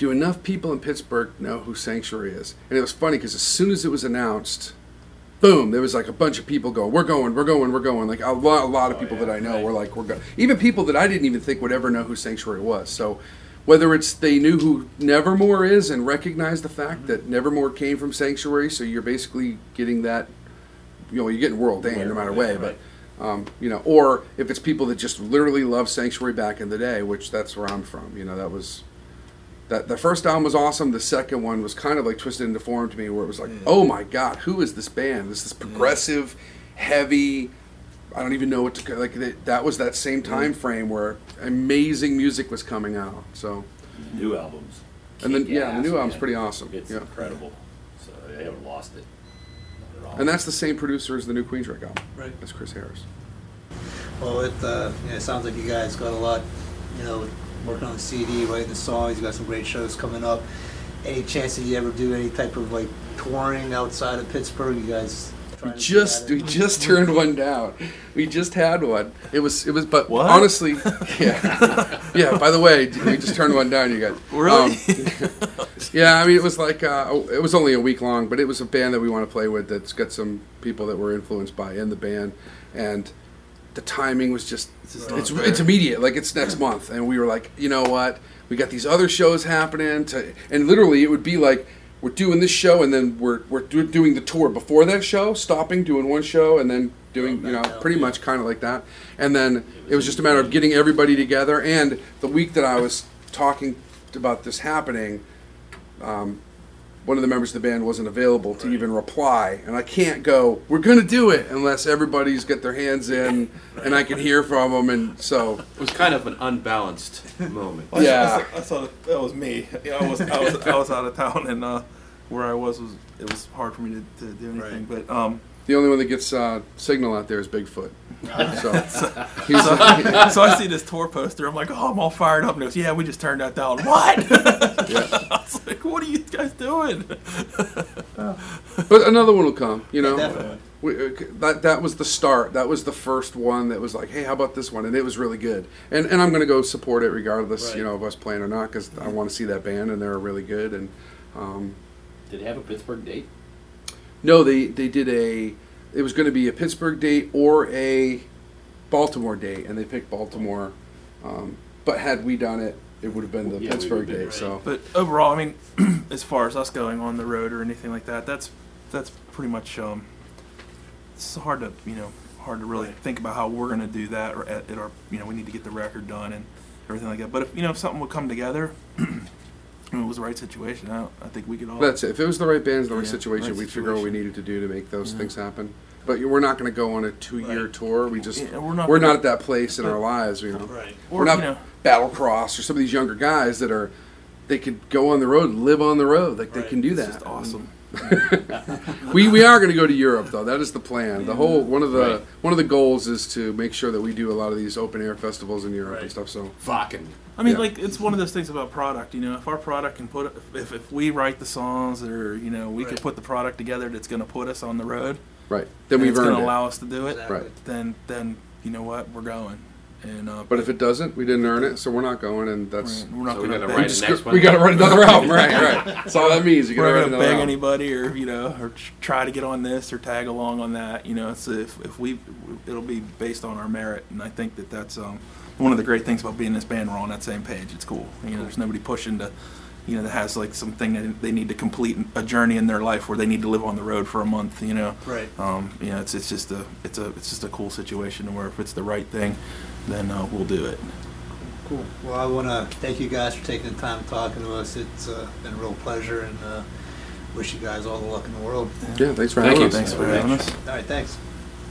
do enough people in Pittsburgh know who Sanctuary is? And it was funny because as soon as it was announced, boom, there was like a bunch of people going, "We're going, we're going, we're going." Like a lot, a lot of people that I know were like, "We're going." Even people that I didn't even think would ever know who Sanctuary was. So. Whether it's they knew who Nevermore is and recognized the fact that Nevermore came from Sanctuary, so you're basically getting that you know, you're getting Warrel Dane no matter way, but um, you know, or if it's people that just literally love Sanctuary back in the day, which that's where I'm from. You know, that was that the first album was awesome. The second one was kind of like twisted into form to me, where it was like, mm. oh my god, who is this band? This is mm. progressive, heavy, I don't even know what to like. They, that was that same mm. time frame where amazing music was coming out. So, New albums. and then yeah, the new album's pretty awesome. It's Yeah, incredible. So they haven't lost it. Not at all. and that's the same producer as the new Queensryche album. Right. That's Chris Harris. Well, it, uh, you know, it sounds like you guys got a lot, you know, working on the CD, writing the songs. You got some great shows coming up. Any chance that you ever do any type of like touring outside of Pittsburgh? You guys We just we just turned one down. We just had one. It was it was but What? honestly, yeah, yeah. By the way, we just turned one down. You guys Really? Um, yeah, I mean it was like uh, it was only a week long, but it was a band that we want to play with. That's got some people that we're influenced by in the band, and the timing was just It's it's it's, immediate. Like it's next month, and we were like, you know what? We got these other shows happening, to, and literally it would be like. We're doing this show, and then we're we're do, doing the tour before that show, stopping, doing one show, and then doing you know pretty much kind of like that. And then it was just a matter of getting everybody together. And the week that I was talking about this happening, um, one of the members of the band wasn't available to even reply, and I can't go. We're gonna do it unless everybody's got their hands in, and I can hear from them. And so, It was kind of an unbalanced moment. I saw- Yeah. I saw, I saw that, that was me. Yeah, I was I was I was out of town, and uh, where I was was it was hard for me to, to do anything. But um, the only one that gets uh, signal out there is Bigfoot. So, he's so, so I see this tour poster. I'm like, oh, I'm all fired up. And he goes, yeah, we just turned that down. What? I was like, what are you guys doing? but another one will come. You know, Definitely. we, uh, that that was the start. That was the first one that was like, hey, how about this one? And it was really good. And and I'm gonna go support it regardless, Right. you know, of us playing or not, because I want to see that band, and they're really good. And um, Did it have a Pittsburgh date? No, they they did a. It was going to be a Pittsburgh date or a Baltimore date, and they picked Baltimore. Um, but had we done it, it would have been the Yeah, Pittsburgh been date. right. So But overall, I mean, as far as us going on the road or anything like that, that's that's pretty much um, it's hard to you know hard to really think about how we're going to do that or at, at our you know we need to get the record done and everything like that. But if you know if something would come together, and it was the right situation, I, I think we could all. that's it. If it was the right bands, the right Yeah, situation, right we'd figure out what we needed to do to make those Yeah. things happen. But we're not going to go on a two-year Right. tour. We just Yeah, we're not we're gonna- not at that place in but- our lives, you know. Right. we're or, not you know, Battlecross or some of these younger guys that are they could go on the road, and live on the road, like they can do it's that. just awesome. we we are going to go to Europe though. That is the plan. The whole one of the Right. one of the goals is to make sure that we do a lot of these open air festivals in Europe and stuff. So Fucking. I mean, Yeah. like it's one of those things about product. You know, if our product can put, if, if we write the songs, or you know, we Right. can put the product together that's going to put us on the road, right, then we've it's going to allow us to do it. Exactly. Right. Then, then you know what, we're going. And uh, But if it doesn't, we didn't earn it, so we're not going, and that's we're, we're not So we going to gotta beg, write we, the just next go- one. we got to write another album. Right, right. That's all that means. You got we're to not write going to another beg album. anybody, or you know, or tr- try to get on this or tag along on that. You know, it's if if we, it'll be based on our merit, and I think that that's um, one of the great things about being in this band. We're on that same page. It's cool. You know, there's nobody pushing to. You know, that has like something that they need to complete a journey in their life where they need to live on the road for a month. You know, Right. um, you know, it's it's just a it's a it's just a cool situation where if it's the right thing, then uh, we'll do it. Cool. Well, I want to thank you guys for taking the time talking to us. It's uh, been a real pleasure, and uh, wish you guys all the luck in the world. Yeah, thanks for Thank having you. us. Thanks for having us. All right. Thanks.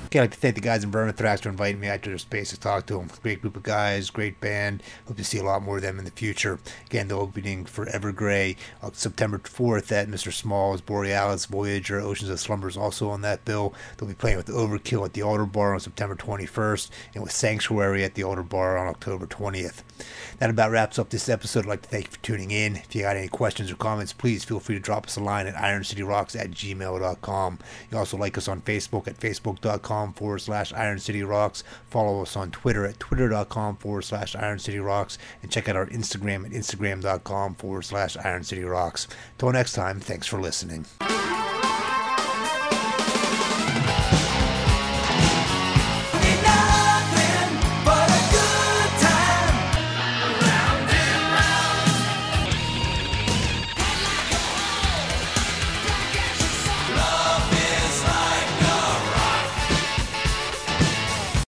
Okay, I'd like to thank the guys in Vermithrax for inviting me out to their space to talk to them. Great group of guys, great band. Hope to see a lot more of them in the future. Again, the opening for Evergrey uh, September 4th at Mr. Small's, Borealis, Voyager, Oceans of Slumber is also on that bill. They'll be playing with Overkill at the Altar Bar on September 21st and with Sanctuary at the Altar Bar on October 20th. That about wraps up this episode. I'd like to thank you for tuning in. If you got any questions or comments, please feel free to drop us a line at ironcityrocks at gmail.com. You also like us on Facebook at facebook.com forward slash Iron City Rocks. Follow us on Twitter at twitter.com forward slash Iron City Rocks. And check out our Instagram at instagram.com forward slash Iron City Rocks. Till next time, thanks for listening.